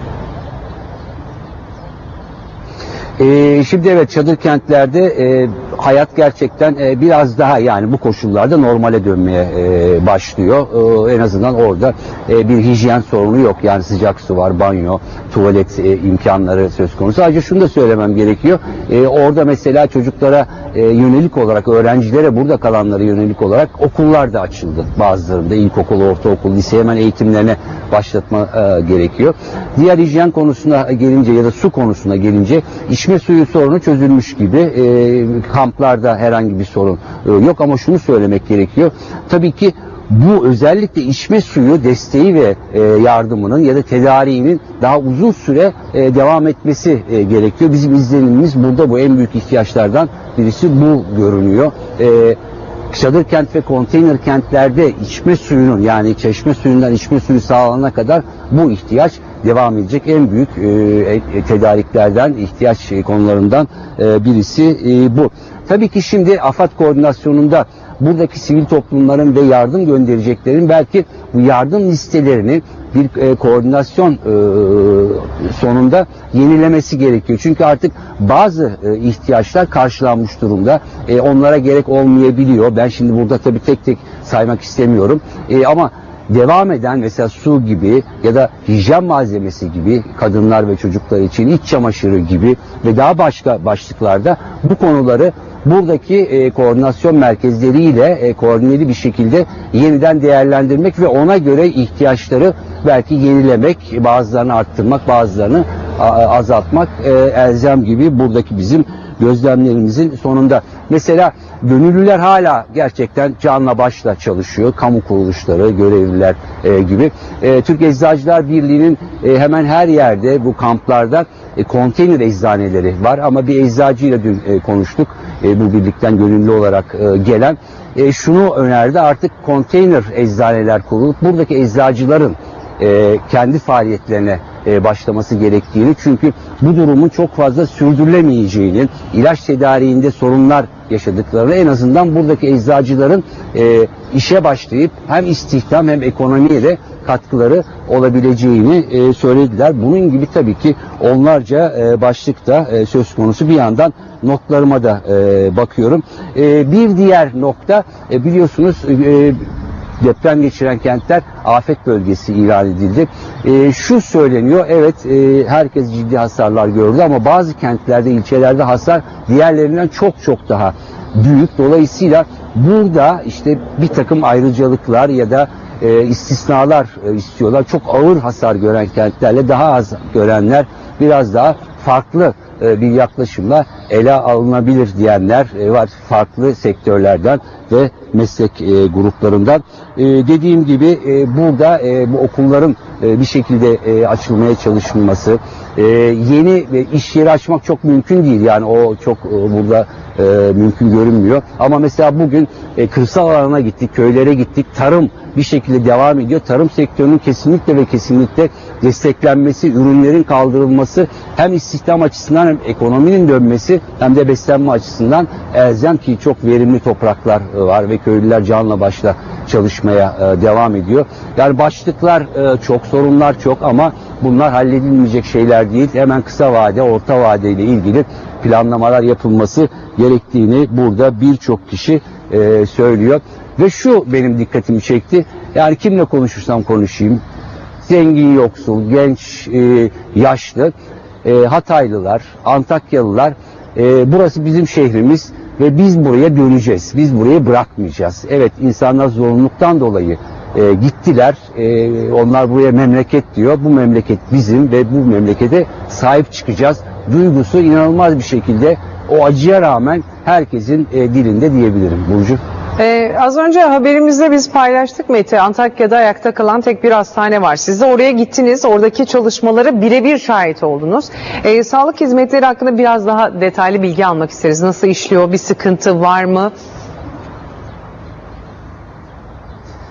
Ee, şimdi evet çadır kentlerde e, hayat gerçekten e, biraz daha yani bu koşullarda normale dönmeye e, başlıyor. E, en azından orada e, bir hijyen sorunu yok. Yani sıcak su var, banyo, tuvalet e, imkanları söz konusu. Sadece şunu da söylemem gerekiyor. E, orada mesela çocuklara e, yönelik olarak, öğrencilere burada kalanlara yönelik olarak okullar da açıldı. Bazılarında ilkokul, ortaokul, lise hemen eğitimlerine başlatma e, gerekiyor. Diğer hijyen konusuna gelince ya da su konusuna gelince içme suyu sorunu çözülmüş gibi. E, kamplarda herhangi bir sorun e, yok ama şunu söylemek gerekiyor. Tabii ki bu özellikle içme suyu desteği ve e, yardımının ya da tedariğinin daha uzun süre e, devam etmesi e, gerekiyor. Bizim izlenimimiz burada bu en büyük ihtiyaçlardan birisi bu görünüyor. E, çadır kent ve konteyner kentlerde içme suyunun yani çeşme suyundan içme suyu sağlanana kadar bu ihtiyaç devam edecek en büyük e, tedariklerden, ihtiyaç konularından e, birisi e, bu. Tabii ki şimdi AFAD koordinasyonunda buradaki sivil toplumların ve yardım göndereceklerin belki bu yardım listelerini bir e, koordinasyon e, sonunda yenilemesi gerekiyor. Çünkü artık bazı e, ihtiyaçlar karşılanmış durumda. E, onlara gerek olmayabiliyor. Ben şimdi burada tabii tek tek saymak istemiyorum. E, ama devam eden mesela su gibi ya da hijyen malzemesi gibi kadınlar ve çocuklar için iç çamaşırı gibi ve daha başka başlıklarda bu konuları buradaki e, koordinasyon merkezleriyle e, koordineli bir şekilde yeniden değerlendirmek ve ona göre ihtiyaçları belki yenilemek, bazılarını arttırmak, bazılarını azaltmak e, elzem gibi buradaki bizim gözlemlerimizin sonunda. Mesela gönüllüler hala gerçekten canla başla çalışıyor. Kamu kuruluşları, görevliler e, gibi. E, Türk Eczacılar Birliği'nin e, hemen her yerde bu kamplarda e, konteyner eczaneleri var ama bir eczacıyla dün e, konuştuk. E, bu birlikten gönüllü olarak e, gelen. E, şunu önerdi artık konteyner eczaneler kurulup buradaki eczacıların e, kendi faaliyetlerine e, başlaması gerektiğini çünkü bu durumun çok fazla sürdürülemeyeceğini, ilaç tedariğinde sorunlar yaşadıklarını en azından buradaki eczacıların e, işe başlayıp hem istihdam hem ekonomiye de katkıları olabileceğini e, söylediler. Bunun gibi tabii ki onlarca e, başlıkta e, söz konusu bir yandan notlarıma da e, bakıyorum. E, bir diğer nokta e, biliyorsunuz e, deprem geçiren kentler afet bölgesi ilan edildi. E, şu söyleniyor, evet e, herkes ciddi hasarlar gördü ama bazı kentlerde, ilçelerde hasar diğerlerinden çok çok daha büyük. Dolayısıyla burada işte bir takım ayrıcalıklar ya da e, istisnalar e, istiyorlar. Çok ağır hasar gören kentlerle daha az görenler biraz daha farklı e, bir yaklaşımla ele alınabilir diyenler e, var farklı sektörlerden ve meslek e, gruplarından. Dediğim gibi burada bu okulların bir şekilde açılmaya çalışılması, yeni iş yeri açmak çok mümkün değil yani o çok burada mümkün görünmüyor. Ama mesela bugün kırsal alana gittik, köylere gittik, tarım bir şekilde devam ediyor. Tarım sektörünün kesinlikle ve kesinlikle desteklenmesi, ürünlerin kaldırılması hem istihdam açısından hem ekonominin dönmesi hem de beslenme açısından elzem ki çok verimli topraklar e, var ve köylüler canla başla çalışmaya e, devam ediyor. Yani başlıklar e, çok, sorunlar çok ama bunlar halledilmeyecek şeyler değil. Hemen kısa vade, orta vade ile ilgili planlamalar yapılması gerektiğini burada birçok kişi söylüyor. Ve şu benim dikkatimi çekti. Yani kimle konuşursam konuşayım, zengin yoksul, genç, yaşlı e, Hataylılar, Antakyalılar e, burası bizim şehrimiz ve biz buraya döneceğiz. Biz burayı bırakmayacağız. Evet insanlar zorunluluktan dolayı e, gittiler. E, onlar buraya memleket diyor. Bu memleket bizim ve bu memlekete sahip çıkacağız. Duygusu inanılmaz bir şekilde o acıya rağmen herkesin e, dilinde diyebilirim Burcu. Ee, az önce haberimizde biz paylaştık Mete. Antakya'da ayakta kalan tek bir hastane var. Siz de oraya gittiniz. Oradaki çalışmalara birebir şahit oldunuz. Ee, sağlık hizmetleri hakkında biraz daha detaylı bilgi almak isteriz. Nasıl işliyor? Bir sıkıntı var mı?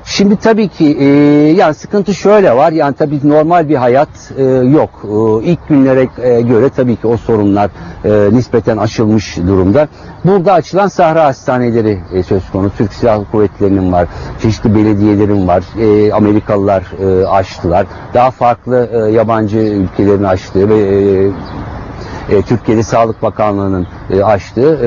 Şimdi tabii ki e, yani sıkıntı şöyle var yani tabii normal bir hayat e, yok. E, ilk günlere e, göre tabii ki o sorunlar e, nispeten aşılmış durumda. Burada açılan sahra hastaneleri e, söz konusu. Türk Silahlı Kuvvetleri'nin var, çeşitli belediyelerin var, e, Amerikalılar e, açtılar. Daha farklı e, yabancı ülkelerin açtığı ve e, e, Türkiye'de Sağlık Bakanlığı'nın e, açtığı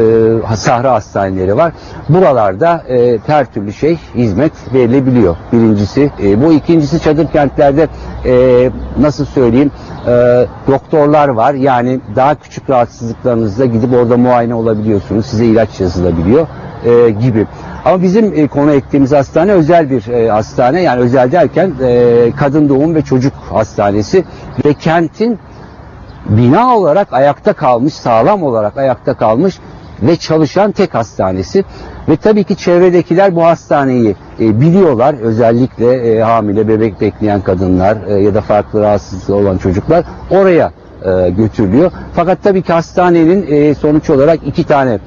e, sahra hastaneleri var. Buralarda e, her türlü şey hizmet verilebiliyor. Birincisi e, bu. ikincisi çadır kentlerde e, nasıl söyleyeyim e, doktorlar var. Yani daha küçük rahatsızlıklarınızda gidip orada muayene olabiliyorsunuz. Size ilaç yazılabiliyor e, gibi. Ama bizim e, konu ettiğimiz hastane özel bir e, hastane. Yani özel derken e, kadın doğum ve çocuk hastanesi ve kentin bina olarak ayakta kalmış, sağlam olarak ayakta kalmış ve çalışan tek hastanesi. Ve tabii ki çevredekiler bu hastaneyi e, biliyorlar. Özellikle e, hamile bebek bekleyen kadınlar e, ya da farklı rahatsızlığı olan çocuklar oraya e, götürülüyor. Fakat tabii ki hastanenin e, sonuç olarak iki tane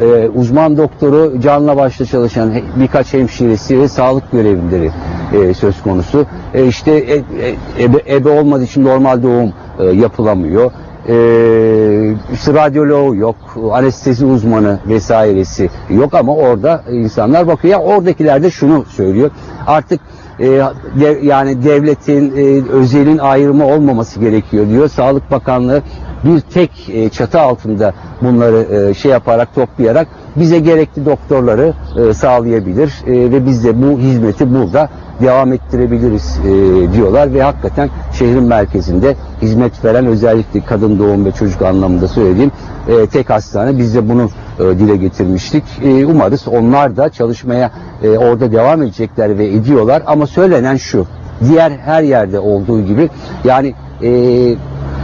e, uzman doktoru, canla başla çalışan birkaç hemşiresi ve sağlık görevlileri e, söz konusu. E, işte e, e, ebe, ebe olmadığı için normal doğum e, yapılamıyor. E, işte radyoloğu yok, anestezi uzmanı vesairesi yok ama orada insanlar bakıyor. Ya oradakiler de şunu söylüyor. Artık e, de, yani devletin, e, özelin ayrımı olmaması gerekiyor diyor. Sağlık Bakanlığı bir tek e, çatı altında bunları e, şey yaparak toplayarak bize gerekli doktorları e, sağlayabilir e, ve biz de bu hizmeti burada devam ettirebiliriz e, diyorlar. Ve hakikaten şehrin merkezinde hizmet veren özellikle kadın doğum ve çocuk anlamında söylediğim e, tek hastane. Biz de bunu e, dile getirmiştik. E, umarız onlar da çalışmaya e, orada devam edecekler ve ediyorlar. Ama söylenen şu diğer her yerde olduğu gibi yani e,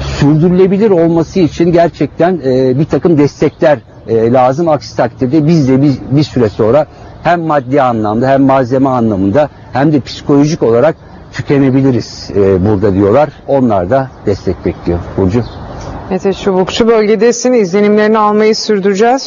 sürdürülebilir olması için gerçekten e, bir takım destekler e, lazım. Aksi takdirde biz de bir, bir süre sonra hem maddi anlamda hem malzeme anlamında hem de psikolojik olarak tükenebiliriz e, burada diyorlar. Onlar da destek bekliyor. Burcu. Mete Çubukçu bölgedesin. İzlenimlerini almayı sürdüreceğiz.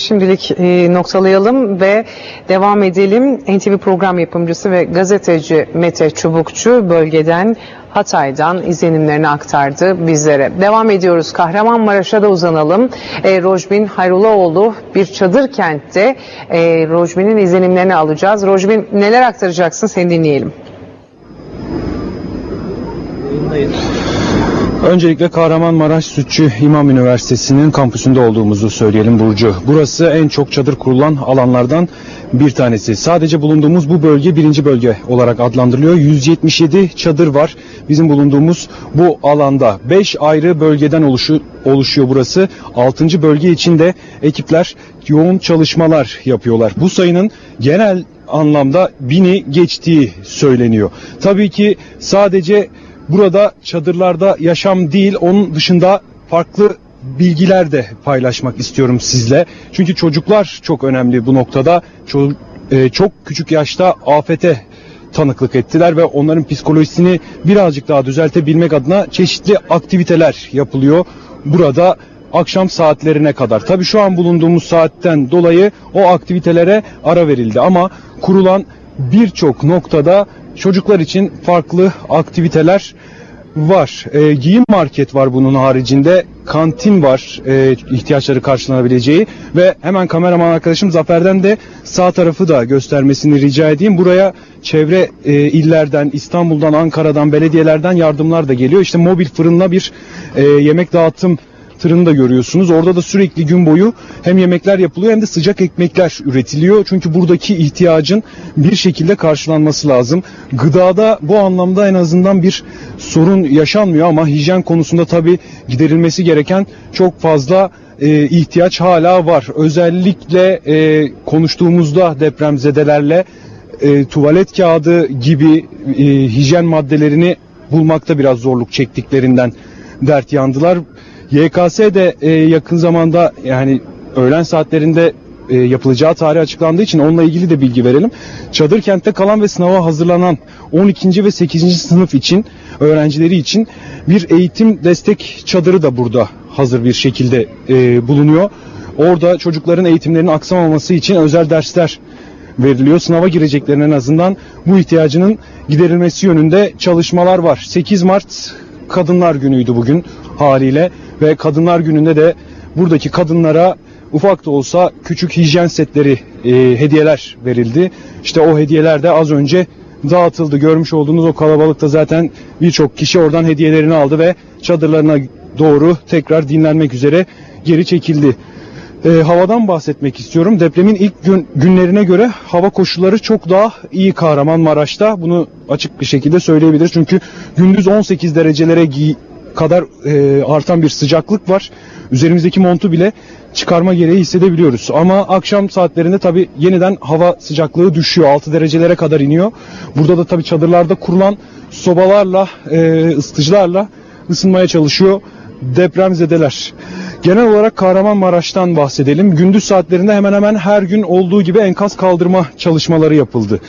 Şimdilik e, noktalayalım ve devam edelim. NTV program yapımcısı ve gazeteci Mete Çubukçu bölgeden Hatay'dan izlenimlerini aktardı bizlere. Devam ediyoruz. Kahramanmaraş'a da uzanalım. E, Rojbin Hayrullaoğlu bir çadır kentte e, Rojbin'in izlenimlerini alacağız. Rojbin neler aktaracaksın seni dinleyelim. Öncelikle Kahramanmaraş Sütçü İmam Üniversitesi'nin kampüsünde olduğumuzu söyleyelim Burcu. Burası en çok çadır kurulan alanlardan bir tanesi. Sadece bulunduğumuz bu bölge birinci bölge olarak adlandırılıyor. 177 çadır var bizim bulunduğumuz bu alanda. 5 ayrı bölgeden oluşu, oluşuyor burası. 6. bölge içinde ekipler yoğun çalışmalar yapıyorlar. Bu sayının genel anlamda bini geçtiği söyleniyor. Tabii ki sadece burada çadırlarda yaşam değil onun dışında farklı bilgiler de paylaşmak istiyorum sizle. Çünkü çocuklar çok önemli bu noktada. Çok, e, çok küçük yaşta afete tanıklık ettiler ve onların psikolojisini birazcık daha düzeltebilmek adına çeşitli aktiviteler yapılıyor. Burada akşam saatlerine kadar. Tabii şu an bulunduğumuz saatten dolayı o aktivitelere ara verildi ama kurulan birçok noktada çocuklar için farklı aktiviteler var. E, giyim market var bunun haricinde. Kantin var e, ihtiyaçları karşılanabileceği ve hemen kameraman arkadaşım Zafer'den de sağ tarafı da göstermesini rica edeyim. Buraya çevre e, illerden, İstanbul'dan, Ankara'dan, belediyelerden yardımlar da geliyor. İşte mobil fırınla bir e, yemek dağıtım tırını da görüyorsunuz. Orada da sürekli gün boyu hem yemekler yapılıyor hem de sıcak ekmekler üretiliyor. Çünkü buradaki ihtiyacın bir şekilde karşılanması lazım. Gıdada bu anlamda en azından bir sorun yaşanmıyor ama hijyen konusunda tabii giderilmesi gereken çok fazla e, ihtiyaç hala var. Özellikle e, konuştuğumuzda depremzedelerle e, tuvalet kağıdı gibi hijyen maddelerini bulmakta biraz zorluk çektiklerinden dert yandılar. YKS de e, yakın zamanda yani öğlen saatlerinde e, yapılacağı tarih açıklandığı için onunla ilgili de bilgi verelim. Çadır kentte kalan ve sınava hazırlanan 12. ve 8. sınıf için öğrencileri için bir eğitim destek çadırı da burada hazır bir şekilde e, bulunuyor. Orada çocukların eğitimlerinin aksamaması için özel dersler veriliyor. Sınava gireceklerin en azından bu ihtiyacının giderilmesi yönünde çalışmalar var. 8 Mart Kadınlar Günü'ydü bugün haliyle ve Kadınlar Günü'nde de buradaki kadınlara ufak da olsa küçük hijyen setleri e, hediyeler verildi. İşte o hediyeler de az önce dağıtıldı. Görmüş olduğunuz o kalabalıkta zaten birçok kişi oradan hediyelerini aldı ve çadırlarına doğru tekrar dinlenmek üzere geri çekildi. E, havadan bahsetmek istiyorum. Depremin ilk gün, günlerine göre hava koşulları çok daha iyi Kahramanmaraş'ta. Bunu açık bir şekilde söyleyebiliriz. Çünkü gündüz 18 derecelere gi- kadar e, artan bir sıcaklık var. Üzerimizdeki montu bile çıkarma gereği hissedebiliyoruz. Ama akşam saatlerinde tabii yeniden hava sıcaklığı düşüyor. 6 derecelere kadar iniyor. Burada da tabii çadırlarda kurulan sobalarla, e, ısıtıcılarla ısınmaya çalışıyor depremzedeler. Genel olarak Kahramanmaraş'tan bahsedelim. Gündüz saatlerinde hemen hemen her gün olduğu gibi enkaz kaldırma çalışmaları yapıldı.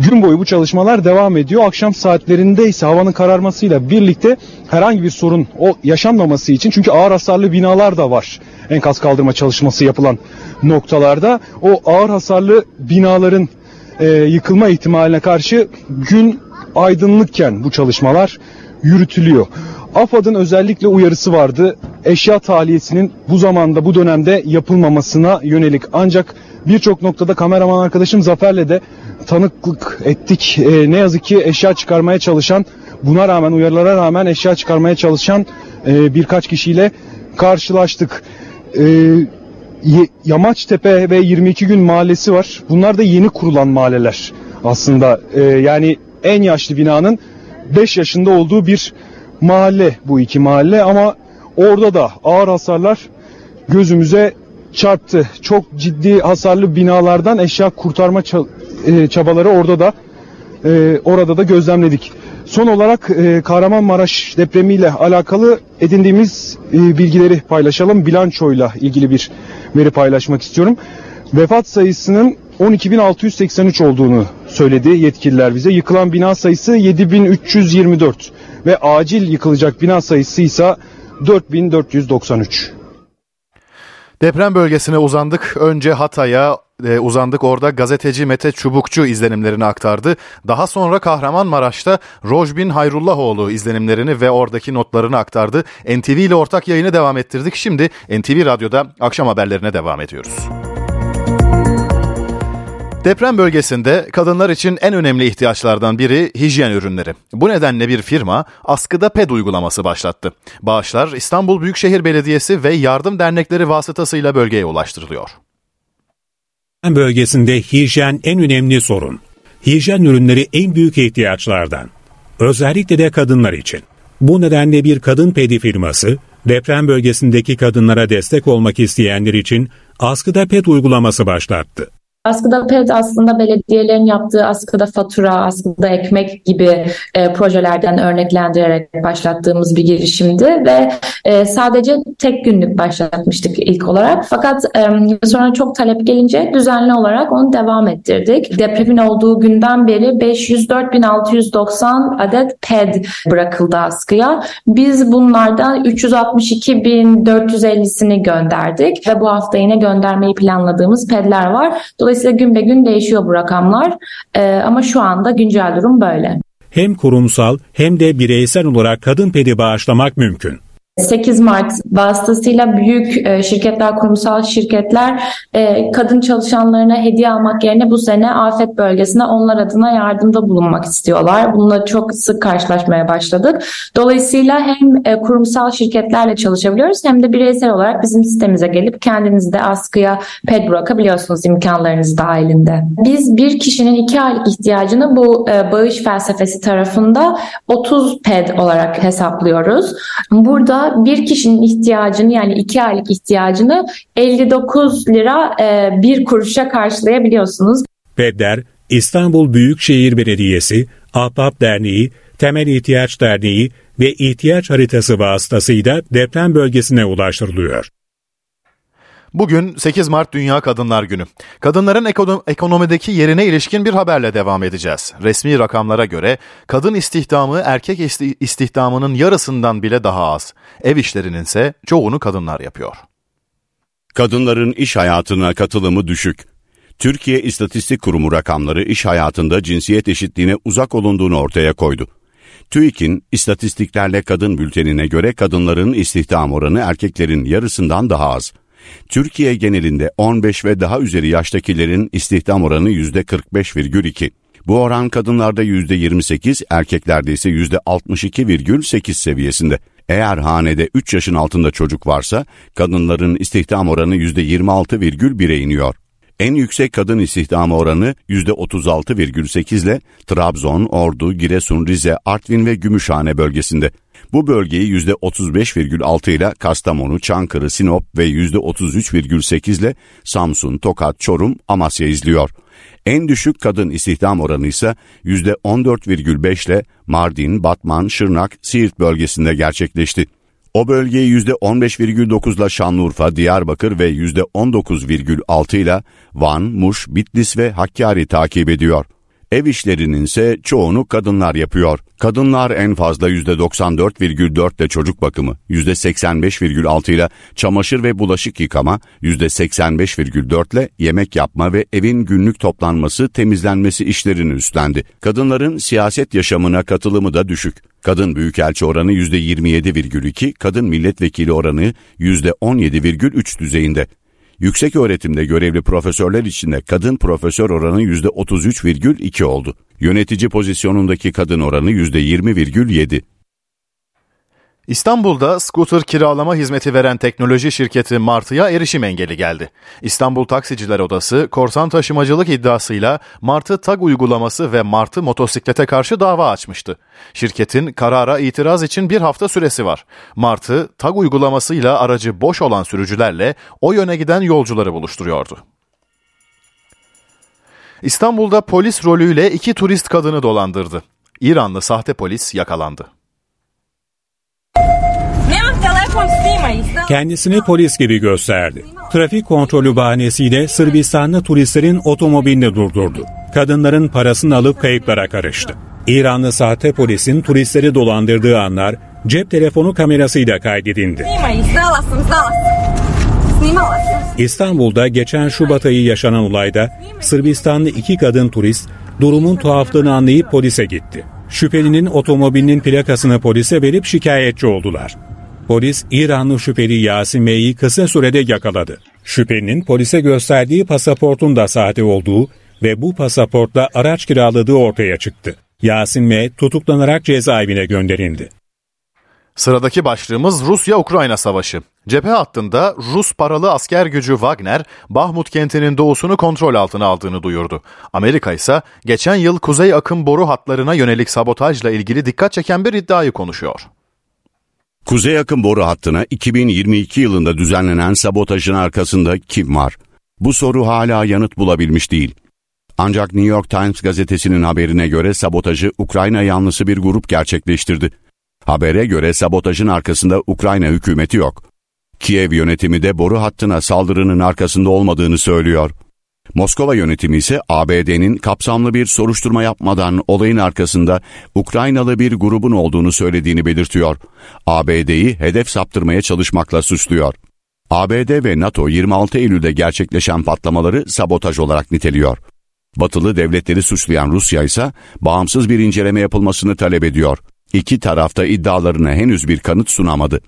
Gün boyu bu çalışmalar devam ediyor. Akşam saatlerinde ise havanın kararmasıyla birlikte herhangi bir sorun o yaşanmaması için çünkü ağır hasarlı binalar da var. Enkaz kaldırma çalışması yapılan noktalarda o ağır hasarlı binaların e, yıkılma ihtimaline karşı gün aydınlıkken bu çalışmalar yürütülüyor. AFAD'ın özellikle uyarısı vardı. Eşya tahliyesinin bu zamanda bu dönemde yapılmamasına yönelik. Ancak birçok noktada kameraman arkadaşım Zafer'le de tanıklık ettik. E, ne yazık ki eşya çıkarmaya çalışan, buna rağmen uyarılara rağmen eşya çıkarmaya çalışan e, birkaç kişiyle karşılaştık. E, Yamaçtepe ve 22 gün mahallesi var. Bunlar da yeni kurulan mahalleler aslında. E, yani en yaşlı binanın 5 yaşında olduğu bir mahalle bu iki mahalle ama orada da ağır hasarlar gözümüze çarptı. Çok ciddi hasarlı binalardan eşya kurtarma e, çabaları orada da e, orada da gözlemledik. Son olarak e, Kahramanmaraş depremiyle alakalı edindiğimiz bilgileri paylaşalım. Bilançoyla ilgili bir veri paylaşmak istiyorum. Vefat sayısının 12.683 olduğunu söyledi yetkililer bize. Yıkılan bina sayısı 7324 ve acil yıkılacak bina sayısı ise 4493. Deprem bölgesine uzandık. Önce Hatay'a e, uzandık. Orada gazeteci Mete Çubukçu izlenimlerini aktardı. Daha sonra Kahramanmaraş'ta Rojbin Hayrullahoğlu izlenimlerini ve oradaki notlarını aktardı. NTV ile ortak yayını devam ettirdik. Şimdi NTV Radyo'da akşam haberlerine devam ediyoruz. Deprem bölgesinde kadınlar için en önemli ihtiyaçlardan biri hijyen ürünleri. Bu nedenle bir firma askıda PED uygulaması başlattı. Bağışlar İstanbul Büyükşehir Belediyesi ve yardım dernekleri vasıtasıyla bölgeye ulaştırılıyor. Bölgesinde hijyen en önemli sorun. Hijyen ürünleri en büyük ihtiyaçlardan. Özellikle de kadınlar için. Bu nedenle bir kadın pedi firması deprem bölgesindeki kadınlara destek olmak isteyenler için askıda PED uygulaması başlattı. Askıda PET aslında belediyelerin yaptığı askıda fatura, askıda ekmek gibi e, projelerden örneklendirerek başlattığımız bir girişimdi ve e, sadece tek günlük başlatmıştık ilk olarak. Fakat e, sonra çok talep gelince düzenli olarak onu devam ettirdik. Depremin olduğu günden beri 504.690 adet PED bırakıldı askıya. Biz bunlardan 362.450'sini gönderdik ve bu hafta yine göndermeyi planladığımız PED'ler var. Dolayısıyla Dolayısıyla gün be gün değişiyor bu rakamlar ee, ama şu anda güncel durum böyle. Hem kurumsal hem de bireysel olarak kadın pedi bağışlamak mümkün. 8 Mart vasıtasıyla büyük e, şirketler, kurumsal şirketler e, kadın çalışanlarına hediye almak yerine bu sene afet bölgesine onlar adına yardımda bulunmak istiyorlar. Bununla çok sık karşılaşmaya başladık. Dolayısıyla hem e, kurumsal şirketlerle çalışabiliyoruz hem de bireysel olarak bizim sitemize gelip kendinizi de askıya ped bırakabiliyorsunuz imkanlarınız dahilinde. Biz bir kişinin iki aylık ihtiyacını bu bağış felsefesi tarafında 30 ped olarak hesaplıyoruz. Burada bir kişinin ihtiyacını yani iki aylık ihtiyacını 59 lira e, bir kuruşa karşılayabiliyorsunuz. PED'ler İstanbul Büyükşehir Belediyesi, Ahbap Derneği, Temel İhtiyaç Derneği ve ihtiyaç haritası vasıtasıyla deprem bölgesine ulaştırılıyor. Bugün 8 Mart Dünya Kadınlar Günü. Kadınların ekonomideki yerine ilişkin bir haberle devam edeceğiz. Resmi rakamlara göre kadın istihdamı erkek istihdamının yarısından bile daha az. Ev işlerinin ise çoğunu kadınlar yapıyor. Kadınların iş hayatına katılımı düşük. Türkiye İstatistik Kurumu rakamları iş hayatında cinsiyet eşitliğine uzak olunduğunu ortaya koydu. TÜİK'in istatistiklerle kadın bültenine göre kadınların istihdam oranı erkeklerin yarısından daha az. Türkiye genelinde 15 ve daha üzeri yaştakilerin istihdam oranı %45,2. Bu oran kadınlarda %28, erkeklerde ise %62,8 seviyesinde. Eğer hanede 3 yaşın altında çocuk varsa kadınların istihdam oranı %26,1'e iniyor. En yüksek kadın istihdam oranı %36,8 ile Trabzon, Ordu, Giresun, Rize, Artvin ve Gümüşhane bölgesinde. Bu bölgeyi %35,6 ile Kastamonu, Çankırı, Sinop ve %33,8 ile Samsun, Tokat, Çorum, Amasya izliyor. En düşük kadın istihdam oranı ise %14,5 ile Mardin, Batman, Şırnak, Siirt bölgesinde gerçekleşti. O bölgeyi %15,9 ile Şanlıurfa, Diyarbakır ve %19,6 ile Van, Muş, Bitlis ve Hakkari takip ediyor. Ev işlerinin ise çoğunu kadınlar yapıyor. Kadınlar en fazla %94,4 ile çocuk bakımı, %85,6 ile çamaşır ve bulaşık yıkama, %85,4 ile yemek yapma ve evin günlük toplanması, temizlenmesi işlerini üstlendi. Kadınların siyaset yaşamına katılımı da düşük. Kadın büyükelçi oranı %27,2, kadın milletvekili oranı %17,3 düzeyinde. Yüksek öğretimde görevli profesörler içinde kadın profesör oranı %33,2 oldu. Yönetici pozisyonundaki kadın oranı %20,7. İstanbul'da scooter kiralama hizmeti veren teknoloji şirketi Martı'ya erişim engeli geldi. İstanbul Taksiciler Odası korsan taşımacılık iddiasıyla Martı tag uygulaması ve Martı motosiklete karşı dava açmıştı. Şirketin karara itiraz için bir hafta süresi var. Martı tag uygulamasıyla aracı boş olan sürücülerle o yöne giden yolcuları buluşturuyordu. İstanbul'da polis rolüyle iki turist kadını dolandırdı. İranlı sahte polis yakalandı. Kendisini polis gibi gösterdi. Trafik kontrolü bahanesiyle Sırbistanlı turistlerin otomobilini durdurdu. Kadınların parasını alıp kayıplara karıştı. İranlı sahte polisin turistleri dolandırdığı anlar cep telefonu kamerasıyla kaydedildi. İstanbul'da geçen Şubat ayı yaşanan olayda Sırbistanlı iki kadın turist durumun tuhaflığını anlayıp polise gitti. Şüphelinin otomobilinin plakasını polise verip şikayetçi oldular. Polis İranlı şüpheli Yasin M'yi kısa sürede yakaladı. Şüphelinin polise gösterdiği pasaportun da sahte olduğu ve bu pasaportla araç kiraladığı ortaya çıktı. Yasin M tutuklanarak cezaevine gönderildi. Sıradaki başlığımız Rusya-Ukrayna savaşı. Cephe hattında Rus paralı asker gücü Wagner, Bahmut kentinin doğusunu kontrol altına aldığını duyurdu. Amerika ise geçen yıl kuzey akım boru hatlarına yönelik sabotajla ilgili dikkat çeken bir iddiayı konuşuyor. Kuzey akım boru hattına 2022 yılında düzenlenen sabotajın arkasında kim var? Bu soru hala yanıt bulabilmiş değil. Ancak New York Times gazetesinin haberine göre sabotajı Ukrayna yanlısı bir grup gerçekleştirdi. Habere göre sabotajın arkasında Ukrayna hükümeti yok. Kiev yönetimi de boru hattına saldırının arkasında olmadığını söylüyor. Moskova yönetimi ise ABD'nin kapsamlı bir soruşturma yapmadan olayın arkasında Ukraynalı bir grubun olduğunu söylediğini belirtiyor. ABD'yi hedef saptırmaya çalışmakla suçluyor. ABD ve NATO 26 Eylül'de gerçekleşen patlamaları sabotaj olarak niteliyor. Batılı devletleri suçlayan Rusya ise bağımsız bir inceleme yapılmasını talep ediyor. İki tarafta iddialarına henüz bir kanıt sunamadı.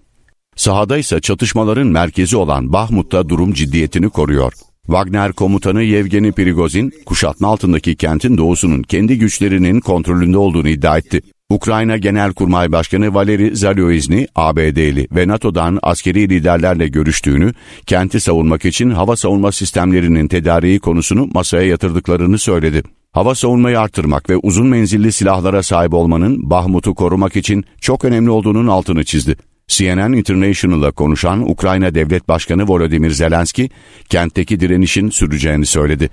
Sahada ise çatışmaların merkezi olan Bahmut'ta durum ciddiyetini koruyor. Wagner komutanı Yevgeni Prigozhin, kuşatma altındaki kentin doğusunun kendi güçlerinin kontrolünde olduğunu iddia etti. Ukrayna Genelkurmay Başkanı Valeri Zalyoizny, ABD'li ve NATO'dan askeri liderlerle görüştüğünü, kenti savunmak için hava savunma sistemlerinin tedariği konusunu masaya yatırdıklarını söyledi. Hava savunmayı artırmak ve uzun menzilli silahlara sahip olmanın Bahmut'u korumak için çok önemli olduğunun altını çizdi. CNN International'la konuşan Ukrayna Devlet Başkanı Volodymyr Zelenski, kentteki direnişin süreceğini söyledi.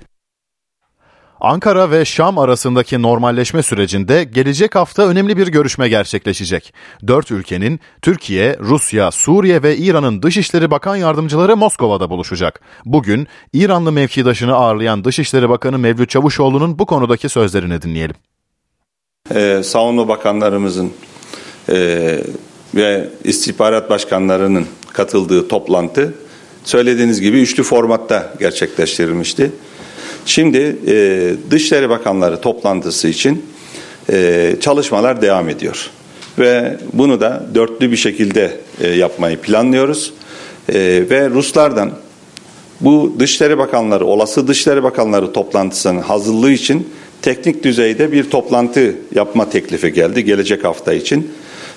Ankara ve Şam arasındaki normalleşme sürecinde gelecek hafta önemli bir görüşme gerçekleşecek. Dört ülkenin Türkiye, Rusya, Suriye ve İran'ın Dışişleri Bakan Yardımcıları Moskova'da buluşacak. Bugün İranlı mevkidaşını ağırlayan Dışişleri Bakanı Mevlüt Çavuşoğlu'nun bu konudaki sözlerini dinleyelim. Ee, savunma bakanlarımızın e, ve istihbarat başkanlarının katıldığı toplantı söylediğiniz gibi üçlü formatta gerçekleştirilmişti. Şimdi e, Dışişleri Bakanları toplantısı için e, çalışmalar devam ediyor. Ve bunu da dörtlü bir şekilde e, yapmayı planlıyoruz. E, ve Ruslardan bu Dışişleri Bakanları, olası Dışişleri Bakanları toplantısının hazırlığı için teknik düzeyde bir toplantı yapma teklifi geldi gelecek hafta için.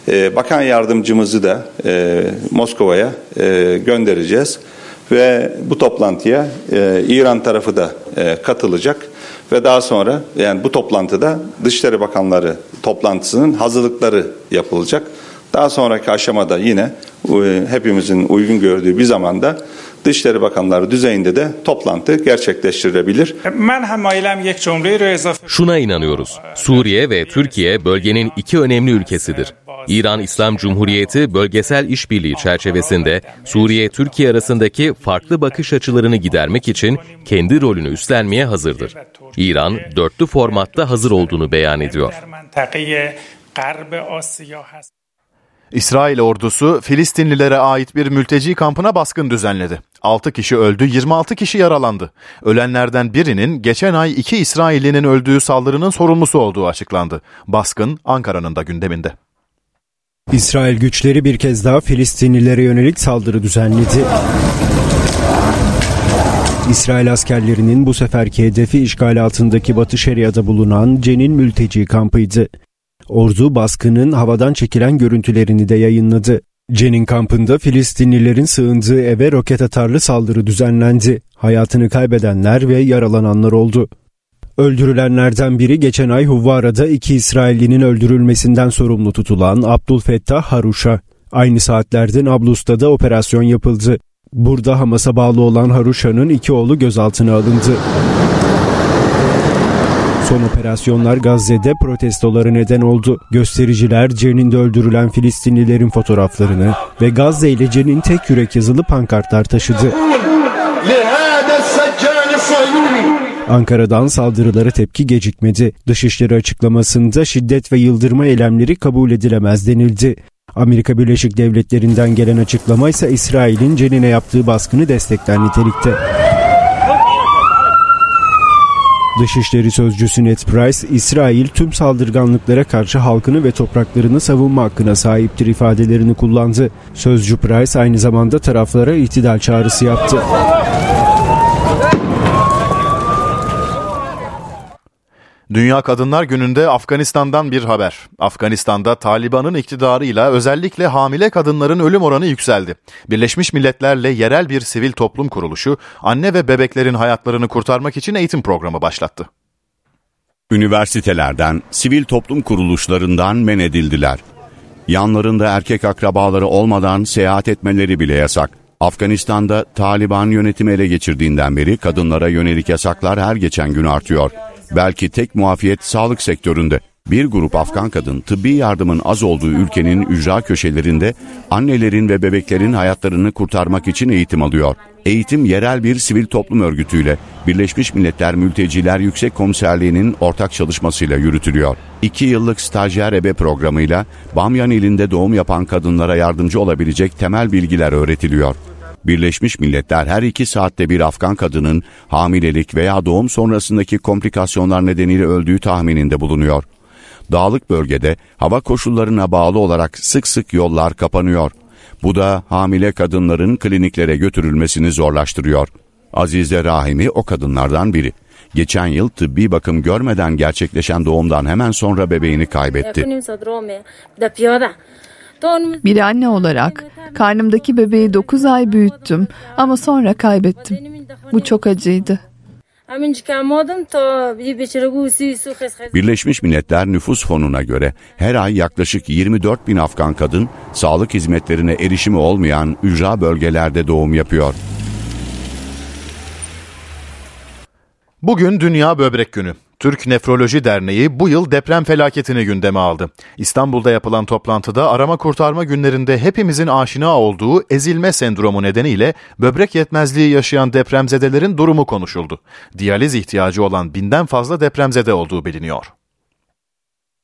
E, bakan yardımcımızı da e, Moskova'ya e, göndereceğiz ve bu toplantıya e, İran tarafı da e, katılacak ve daha sonra yani bu toplantıda Dışişleri Bakanları toplantısının hazırlıkları yapılacak. Daha sonraki aşamada yine e, hepimizin uygun gördüğü bir zamanda Dışişleri Bakanları düzeyinde de toplantı gerçekleştirilebilir. Şuna inanıyoruz. Suriye ve Türkiye bölgenin iki önemli ülkesidir. İran İslam Cumhuriyeti bölgesel işbirliği çerçevesinde Suriye-Türkiye arasındaki farklı bakış açılarını gidermek için kendi rolünü üstlenmeye hazırdır. İran dörtlü formatta hazır olduğunu beyan ediyor. İsrail ordusu Filistinlilere ait bir mülteci kampına baskın düzenledi. 6 kişi öldü, 26 kişi yaralandı. Ölenlerden birinin geçen ay iki İsraillinin öldüğü saldırının sorumlusu olduğu açıklandı. Baskın Ankara'nın da gündeminde. İsrail güçleri bir kez daha Filistinlilere yönelik saldırı düzenledi. İsrail askerlerinin bu seferki hedefi işgal altındaki Batı Şeria'da bulunan Cenin mülteci kampıydı. Ordu baskının havadan çekilen görüntülerini de yayınladı. Cenin kampında Filistinlilerin sığındığı eve roket atarlı saldırı düzenlendi. Hayatını kaybedenler ve yaralananlar oldu. Öldürülenlerden biri geçen ay Huvvara'da iki İsraillinin öldürülmesinden sorumlu tutulan Abdülfettah Haruş'a. Aynı saatlerde Nablus'ta da operasyon yapıldı. Burada Hamas'a bağlı olan Haruşa'nın iki oğlu gözaltına alındı. Son operasyonlar Gazze'de protestoları neden oldu. Göstericiler Cenin'de öldürülen Filistinlilerin fotoğraflarını ve Gazze ile Cenin tek yürek yazılı pankartlar taşıdı. Ankara'dan saldırılara tepki gecikmedi. Dışişleri açıklamasında şiddet ve yıldırma eylemleri kabul edilemez denildi. Amerika Birleşik Devletleri'nden gelen açıklama ise İsrail'in Cenin'e yaptığı baskını destekler nitelikte. Dışişleri Sözcüsü Ned Price, İsrail tüm saldırganlıklara karşı halkını ve topraklarını savunma hakkına sahiptir ifadelerini kullandı. Sözcü Price aynı zamanda taraflara itidal çağrısı yaptı. Dünya Kadınlar Günü'nde Afganistan'dan bir haber. Afganistan'da Taliban'ın iktidarıyla özellikle hamile kadınların ölüm oranı yükseldi. Birleşmiş Milletler'le yerel bir sivil toplum kuruluşu anne ve bebeklerin hayatlarını kurtarmak için eğitim programı başlattı. Üniversitelerden, sivil toplum kuruluşlarından men edildiler. Yanlarında erkek akrabaları olmadan seyahat etmeleri bile yasak. Afganistan'da Taliban yönetimi ele geçirdiğinden beri kadınlara yönelik yasaklar her geçen gün artıyor. Belki tek muafiyet sağlık sektöründe. Bir grup Afgan kadın tıbbi yardımın az olduğu ülkenin ücra köşelerinde annelerin ve bebeklerin hayatlarını kurtarmak için eğitim alıyor. Eğitim yerel bir sivil toplum örgütüyle Birleşmiş Milletler Mülteciler Yüksek Komiserliği'nin ortak çalışmasıyla yürütülüyor. İki yıllık stajyer ebe programıyla Bamyan ilinde doğum yapan kadınlara yardımcı olabilecek temel bilgiler öğretiliyor. Birleşmiş Milletler her iki saatte bir Afgan kadının hamilelik veya doğum sonrasındaki komplikasyonlar nedeniyle öldüğü tahmininde bulunuyor. Dağlık bölgede hava koşullarına bağlı olarak sık sık yollar kapanıyor. Bu da hamile kadınların kliniklere götürülmesini zorlaştırıyor. Azize Rahimi o kadınlardan biri. Geçen yıl tıbbi bakım görmeden gerçekleşen doğumdan hemen sonra bebeğini kaybetti. Bir anne olarak karnımdaki bebeği 9 ay büyüttüm ama sonra kaybettim. Bu çok acıydı. Birleşmiş Milletler Nüfus Fonu'na göre her ay yaklaşık 24 bin Afgan kadın sağlık hizmetlerine erişimi olmayan ücra bölgelerde doğum yapıyor. Bugün Dünya Böbrek Günü. Türk Nefroloji Derneği bu yıl deprem felaketini gündeme aldı. İstanbul'da yapılan toplantıda arama kurtarma günlerinde hepimizin aşina olduğu ezilme sendromu nedeniyle böbrek yetmezliği yaşayan depremzedelerin durumu konuşuldu. Diyaliz ihtiyacı olan binden fazla depremzede olduğu biliniyor.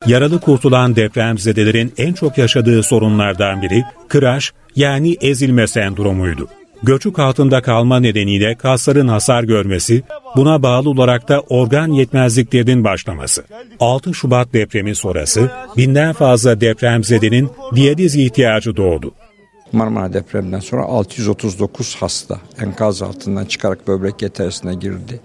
Yaralı kurtulan depremzedelerin en çok yaşadığı sorunlardan biri kıraş yani ezilme sendromuydu. Göçük altında kalma nedeniyle kasların hasar görmesi, buna bağlı olarak da organ yetmezliklerinin başlaması. 6 Şubat depremi sonrası binden fazla depremzedenin diyaliz ihtiyacı doğdu. Marmara depreminden sonra 639 hasta enkaz altından çıkarak böbrek yetersine girdi.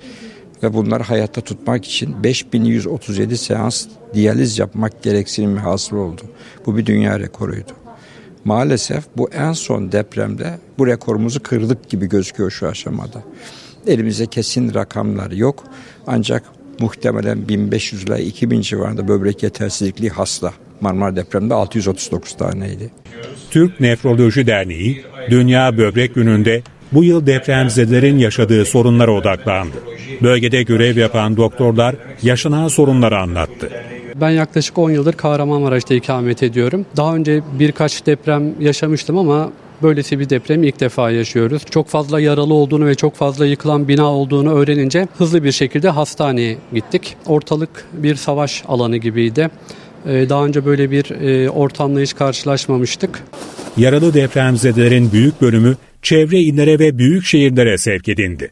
Ve bunları hayatta tutmak için 5137 seans diyaliz yapmak gereksinimi hasıl oldu. Bu bir dünya rekoruydu. Maalesef bu en son depremde bu rekorumuzu kırdık gibi gözüküyor şu aşamada. Elimizde kesin rakamlar yok ancak muhtemelen 1500 ile 2000 civarında böbrek yetersizlikli hasta. Marmara depremde 639 taneydi. Türk Nefroloji Derneği Dünya Böbrek Günü'nde bu yıl depremzedelerin yaşadığı sorunlara odaklandı. Bölgede görev yapan doktorlar yaşanan sorunları anlattı. Ben yaklaşık 10 yıldır Kahramanmaraş'ta ikamet ediyorum. Daha önce birkaç deprem yaşamıştım ama böylesi bir deprem ilk defa yaşıyoruz. Çok fazla yaralı olduğunu ve çok fazla yıkılan bina olduğunu öğrenince hızlı bir şekilde hastaneye gittik. Ortalık bir savaş alanı gibiydi. Ee, daha önce böyle bir e, ortamla hiç karşılaşmamıştık. Yaralı depremzedelerin büyük bölümü çevre illere ve büyük şehirlere sevk edildi.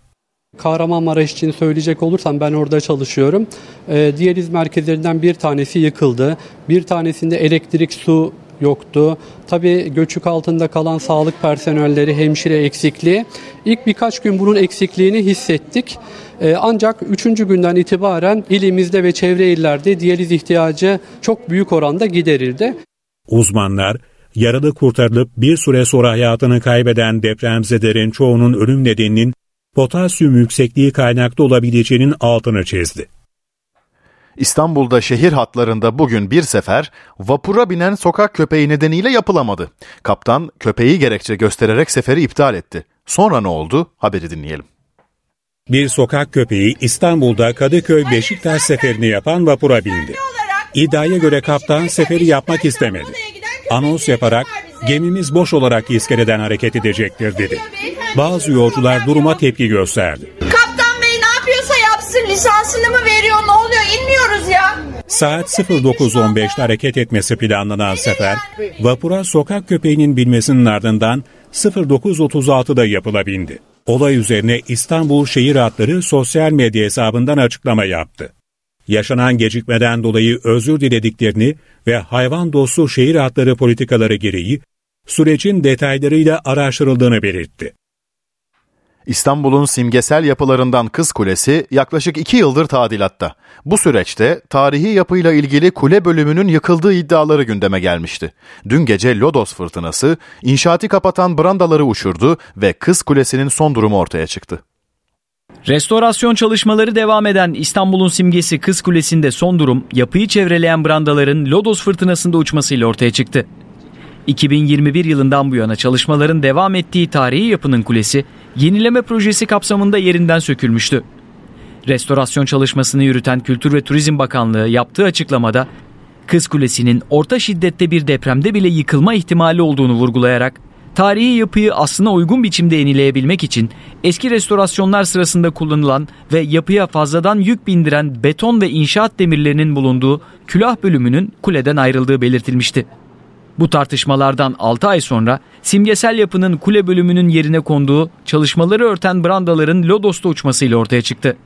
Kahramanmaraş için söyleyecek olursam ben orada çalışıyorum. E, diyaliz merkezlerinden bir tanesi yıkıldı. Bir tanesinde elektrik, su yoktu. Tabii göçük altında kalan sağlık personelleri, hemşire eksikliği. İlk birkaç gün bunun eksikliğini hissettik. Ee, ancak üçüncü günden itibaren ilimizde ve çevre illerde diyaliz ihtiyacı çok büyük oranda giderildi. Uzmanlar yaralı kurtarılıp bir süre sonra hayatını kaybeden depremzedelerin çoğunun ölüm nedeninin potasyum yüksekliği kaynaklı olabileceğinin altını çizdi. İstanbul'da şehir hatlarında bugün bir sefer vapura binen sokak köpeği nedeniyle yapılamadı. Kaptan köpeği gerekçe göstererek seferi iptal etti. Sonra ne oldu? Haberi dinleyelim. Bir sokak köpeği İstanbul'da Kadıköy Beşiktaş seferini yapan vapura bindi. İddiaya göre kaptan seferi yapmak istemedi. Anons yaparak gemimiz boş olarak iskeleden hareket edecektir dedi. Bazı yolcular duruma tepki gösterdi. Kaptan bey ne yapıyorsa yapsın lisansını mı veriyor ne oluyor inmiyoruz ya. Saat 09.15'te hareket etmesi planlanan sefer vapura sokak köpeğinin binmesinin ardından 09.36'da yapılabindi. Olay üzerine İstanbul Şehir Hatları sosyal medya hesabından açıklama yaptı. Yaşanan gecikmeden dolayı özür dilediklerini ve hayvan dostu şehir hatları politikaları gereği sürecin detaylarıyla araştırıldığını belirtti. İstanbul'un simgesel yapılarından Kız Kulesi yaklaşık iki yıldır tadilatta. Bu süreçte tarihi yapıyla ilgili kule bölümünün yıkıldığı iddiaları gündeme gelmişti. Dün gece Lodos fırtınası inşaatı kapatan brandaları uçurdu ve Kız Kulesi'nin son durumu ortaya çıktı. Restorasyon çalışmaları devam eden İstanbul'un simgesi Kız Kulesi'nde son durum yapıyı çevreleyen brandaların Lodos fırtınasında uçmasıyla ortaya çıktı. 2021 yılından bu yana çalışmaların devam ettiği tarihi yapının kulesi yenileme projesi kapsamında yerinden sökülmüştü. Restorasyon çalışmasını yürüten Kültür ve Turizm Bakanlığı yaptığı açıklamada Kız Kulesi'nin orta şiddette bir depremde bile yıkılma ihtimali olduğunu vurgulayarak tarihi yapıyı aslına uygun biçimde yenileyebilmek için eski restorasyonlar sırasında kullanılan ve yapıya fazladan yük bindiren beton ve inşaat demirlerinin bulunduğu külah bölümünün kuleden ayrıldığı belirtilmişti. Bu tartışmalardan 6 ay sonra simgesel yapının kule bölümünün yerine konduğu çalışmaları örten brandaların Lodos'ta uçmasıyla ortaya çıktı.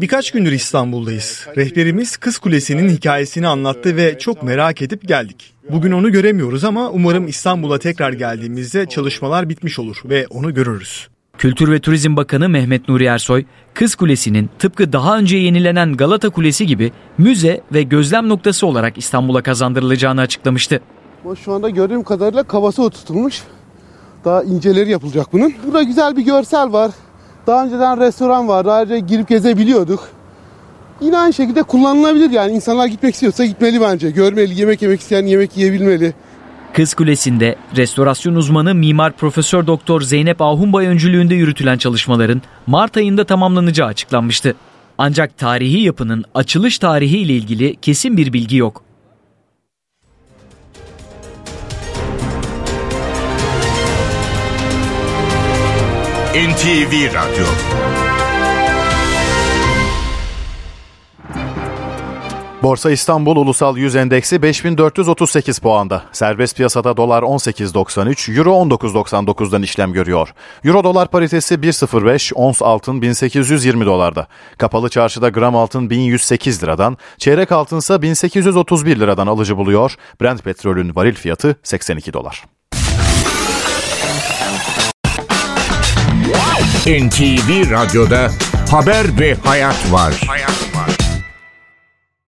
Birkaç gündür İstanbul'dayız. Rehberimiz Kız Kulesi'nin hikayesini anlattı ve çok merak edip geldik. Bugün onu göremiyoruz ama umarım İstanbul'a tekrar geldiğimizde çalışmalar bitmiş olur ve onu görürüz. Kültür ve Turizm Bakanı Mehmet Nuri Ersoy, Kız Kulesi'nin tıpkı daha önce yenilenen Galata Kulesi gibi müze ve gözlem noktası olarak İstanbul'a kazandırılacağını açıklamıştı. Şu anda gördüğüm kadarıyla kavası oturtulmuş. Daha inceleri yapılacak bunun. Burada güzel bir görsel var. Daha önceden restoran vardı. Ayrıca girip gezebiliyorduk. Yine aynı şekilde kullanılabilir yani. insanlar gitmek istiyorsa gitmeli bence. Görmeli, yemek yemek isteyen yemek yiyebilmeli. Kız Kulesi'nde restorasyon uzmanı Mimar Profesör Doktor Zeynep Ahunbay öncülüğünde yürütülen çalışmaların Mart ayında tamamlanacağı açıklanmıştı. Ancak tarihi yapının açılış tarihi ile ilgili kesin bir bilgi yok. NTV Radyo Borsa İstanbul Ulusal Yüz Endeksi 5438 puanda. Serbest piyasada dolar 18.93, euro 19.99'dan işlem görüyor. Euro dolar paritesi 1.05, ons altın 1820 dolarda. Kapalı çarşıda gram altın 1108 liradan, çeyrek altınsa 1831 liradan alıcı buluyor. Brent petrolün varil fiyatı 82 dolar. NTV Radyo'da haber ve hayat var. Hayat.